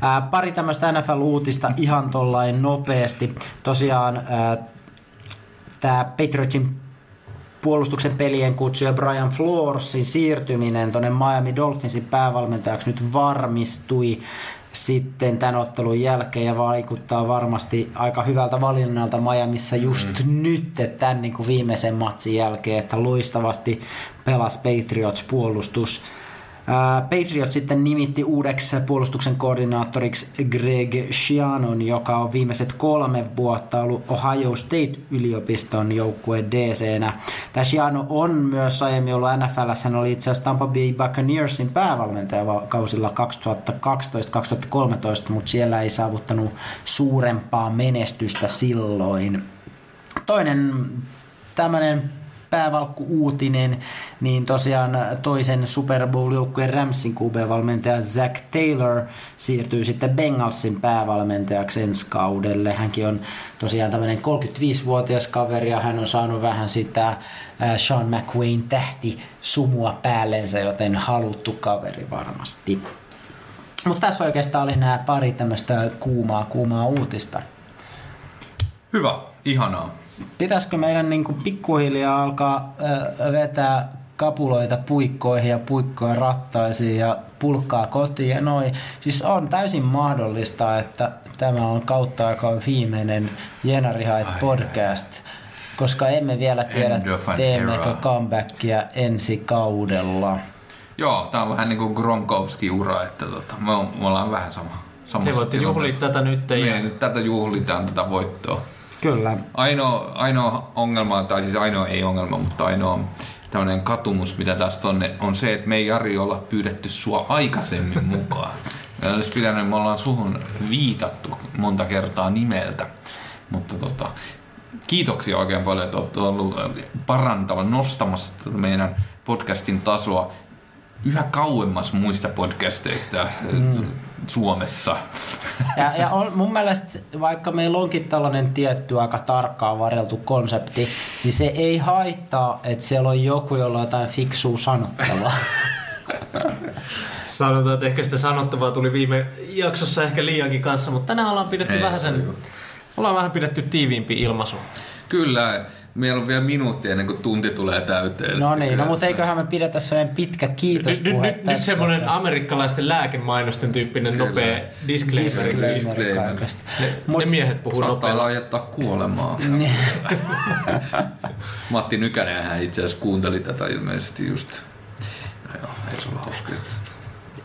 Ää, pari tämmöistä NFL-uutista ihan tollain nopeasti. Tosiaan tämä Patriotsin puolustuksen pelien kutsuja Brian Floorsin siirtyminen tuonne Miami Dolphinsin päävalmentajaksi nyt varmistui sitten tämän ottelun jälkeen ja vaikuttaa varmasti aika hyvältä valinnalta Miamissa just mm. nyt että tämän niin kuin viimeisen matsin jälkeen, että loistavasti pelasi Patriots puolustus. Patriot sitten nimitti uudeksi puolustuksen koordinaattoriksi Greg Schianon, joka on viimeiset kolme vuotta ollut Ohio State-yliopiston joukkueen DC-nä. Tämä Schiano on myös aiemmin ollut NFL, hän oli itse asiassa Tampa Bay Buccaneersin päävalmentaja kausilla 2012-2013, mutta siellä ei saavuttanut suurempaa menestystä silloin. Toinen tämmöinen päävalkku-uutinen, niin tosiaan toisen Super Bowl-joukkueen Ramsin QB-valmentaja Zach Taylor siirtyy sitten Bengalsin päävalmentajaksi ensi kaudelle. Hänkin on tosiaan tämmöinen 35-vuotias kaveri ja hän on saanut vähän sitä Sean McWayn tähti sumua päällensä, joten haluttu kaveri varmasti. Mutta tässä oikeastaan oli nämä pari tämmöistä kuumaa, kuumaa uutista. Hyvä, ihanaa. Pitäisikö meidän niin kuin pikkuhiljaa alkaa ö, vetää kapuloita puikkoihin ja puikkoja rattaisiin ja pulkkaa kotiin ja noin. Siis on täysin mahdollista, että tämä on kautta aikaan viimeinen Jenarihait podcast, koska emme vielä tiedä, teemmekö era. comebackia ensi kaudella. Joo, tää on vähän niinku Gronkowski-ura, että tota, me, on, me ollaan vähän sama. Te voitte juhlia tätä nyt. Me Ja nyt tätä juhlitaan, tätä voittoa. Kyllä. Ainoa, ainoa ongelma, tai siis ainoa ei ongelma, mutta ainoa tämmöinen katumus, mitä tästä on, on se, että me ei Jari olla pyydetty sua aikaisemmin mukaan. Olisi pitänyt, me ollaan suhun viitattu monta kertaa nimeltä, mutta tota, kiitoksia oikein paljon, että olette ollut parantava, nostamassa meidän podcastin tasoa yhä kauemmas muista podcasteista mm. Suomessa. Ja, ja on, mun mielestä, vaikka meillä onkin tällainen tietty aika tarkkaan varjeltu konsepti, niin se ei haittaa, että siellä on joku, jolla on jotain fiksua sanottavaa. sanotaan, että ehkä sitä sanottavaa tuli viime jaksossa ehkä liiankin kanssa, mutta tänään ollaan pidetty Ei, vähän sen, ollaan vähän pidetty tiiviimpi ilmaisu. Kyllä, meillä on vielä minuutti ennen kuin tunti tulee täyteen. No niin, no mutta eiköhän me pidetä sellainen pitkä kiitospuhe. nyt, nyt, nyt semmoinen amerikkalaisten lääkemainosten tyyppinen Kyllä. nopea disclaimer. Disclaimer Disclaimer. Ne, Mut- ne miehet puhuu Saattaa nopeasti. laajentaa kuolemaa. Niin. Matti Nykänen hän itse asiassa kuunteli tätä ilmeisesti just. No joo, ei se ole hauska.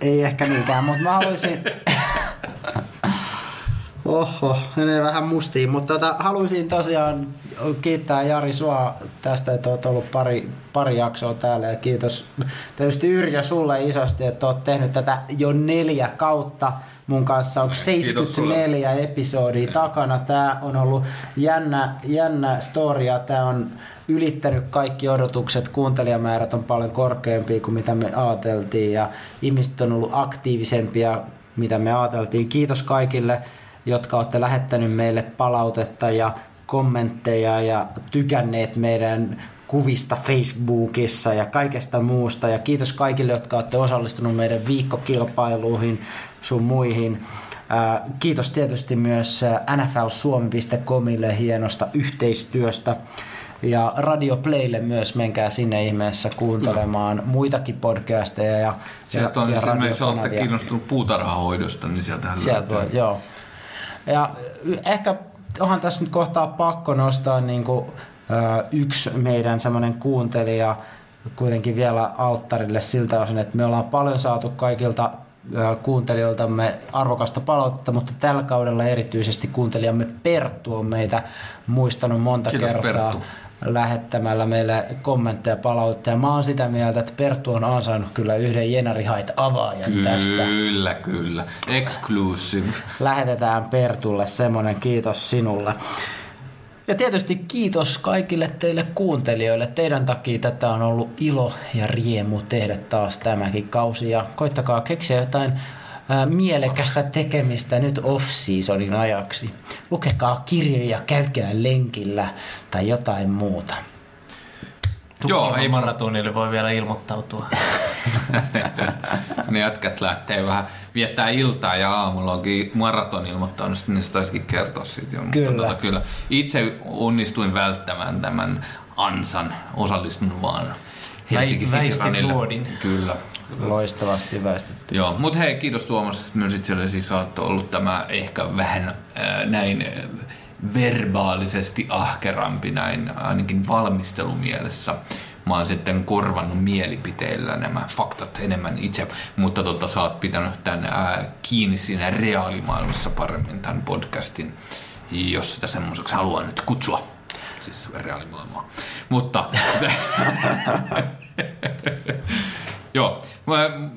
Ei ehkä niinkään, mutta mä haluaisin... Oho, menee vähän mustiin, mutta tota, haluaisin tosiaan kiittää Jari sua tästä, että oot ollut pari, pari jaksoa täällä ja kiitos tietysti Yrjö sulle isosti, että oot tehnyt tätä jo neljä kautta mun kanssa. Onko Kiitos sulle. 74 episodia takana? Tää on ollut jännä, jännä story ja tää on ylittänyt kaikki odotukset. Kuuntelijamäärät on paljon korkeampia kuin mitä me ajateltiin ja ihmiset on ollut aktiivisempia mitä me ajateltiin. Kiitos kaikille, jotka olette lähettänyt meille palautetta ja kommentteja ja tykänneet meidän kuvista Facebookissa ja kaikesta muusta. Ja kiitos kaikille, jotka olette osallistunut meidän viikkokilpailuihin sun muihin. Ää, Kiitos tietysti myös ää, nflsuomi.comille hienosta yhteistyöstä. Ja Radio Playlle myös menkää sinne ihmeessä kuuntelemaan muitakin podcasteja ja, Sieltä on, ja, jos esimerkiksi olette kiinnostunut puutarhahoidosta, niin Sieltä voi, joo. Ja ehkä onhan tässä nyt kohtaa pakko nostaa niin kuin, ö, yksi meidän semmoinen kuuntelija kuitenkin vielä alttarille siltä osin, että me ollaan paljon saatu kaikilta kuuntelijoiltamme arvokasta palautetta, mutta tällä kaudella erityisesti kuuntelijamme Perttu on meitä muistanut monta Kiitos, kertaa Perttu. Lähettämällä meille kommentteja palautetta. Ja mä oon sitä mieltä, että Perttu on ansainnut kyllä yhden Jenari Hait avaajan tästä Kyllä, kyllä. Exclusive. lähetetään Pertulle semmoinen kiitos sinulle. Ja tietysti kiitos kaikille teille kuuntelijoille. Teidän takia tätä on ollut ilo ja riemu tehdä taas tämäkin kausi. Ja koittakaa keksiä jotain mielekästä tekemistä nyt off-seasonin ajaksi. Lukekaa kirjoja, käykää lenkillä tai jotain muuta. Joo, ei maratonille voi vielä ilmoittautua. ne jätkät lähtee vähän viettää iltaa ja aamulla onkin maraton ilmoittanut, niin se taisikin kertoa siitä jo. Kyllä. Mutta tota, kyllä. Itse onnistuin välttämään tämän ansan, osallistun vaan Helsinki City väistit Runille. luodin. Kyllä. Loistavasti väistetty. Joo, mutta hei, kiitos Tuomas, että myös itsellesi sä oot ollut tämä ehkä vähän äh, näin äh, verbaalisesti ahkerampi näin ainakin valmistelumielessä. Mä oon sitten korvannut mielipiteillä nämä faktat enemmän itse, mutta tota, sä oot pitänyt tämän äh, kiinni siinä reaalimaailmassa paremmin tämän podcastin, jos sitä semmoiseksi haluaa nyt kutsua. Siis reaalimaailmaa. Mutta Joo,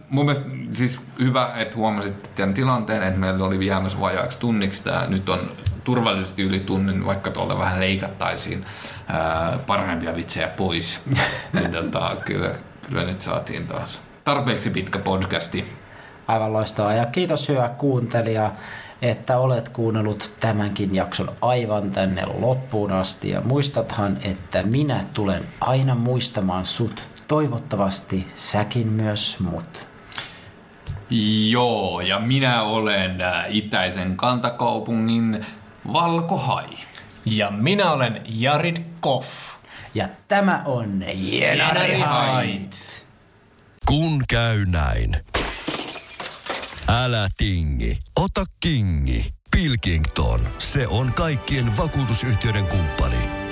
mun mielestä siis hyvä, että huomasit tämän tilanteen, että meillä oli jäämässä vajaaksi tunniksi. Tää nyt on turvallisesti yli tunnin, vaikka tuolta vähän leikattaisiin ää, parhaimpia vitsejä pois. niin tota, kyllä, kyllä nyt saatiin taas tarpeeksi pitkä podcasti. Aivan loistavaa. Ja kiitos hyvä kuuntelija, että olet kuunnellut tämänkin jakson aivan tänne loppuun asti. Ja muistathan, että minä tulen aina muistamaan sut. Toivottavasti säkin myös mut. Joo, ja minä olen ää, itäisen kantakaupungin Valkohai. Ja minä olen Jarid Koff. Ja tämä on Jenari Hait. Kun käy näin. Älä tingi, ota kingi. Pilkington, se on kaikkien vakuutusyhtiöiden kumppani.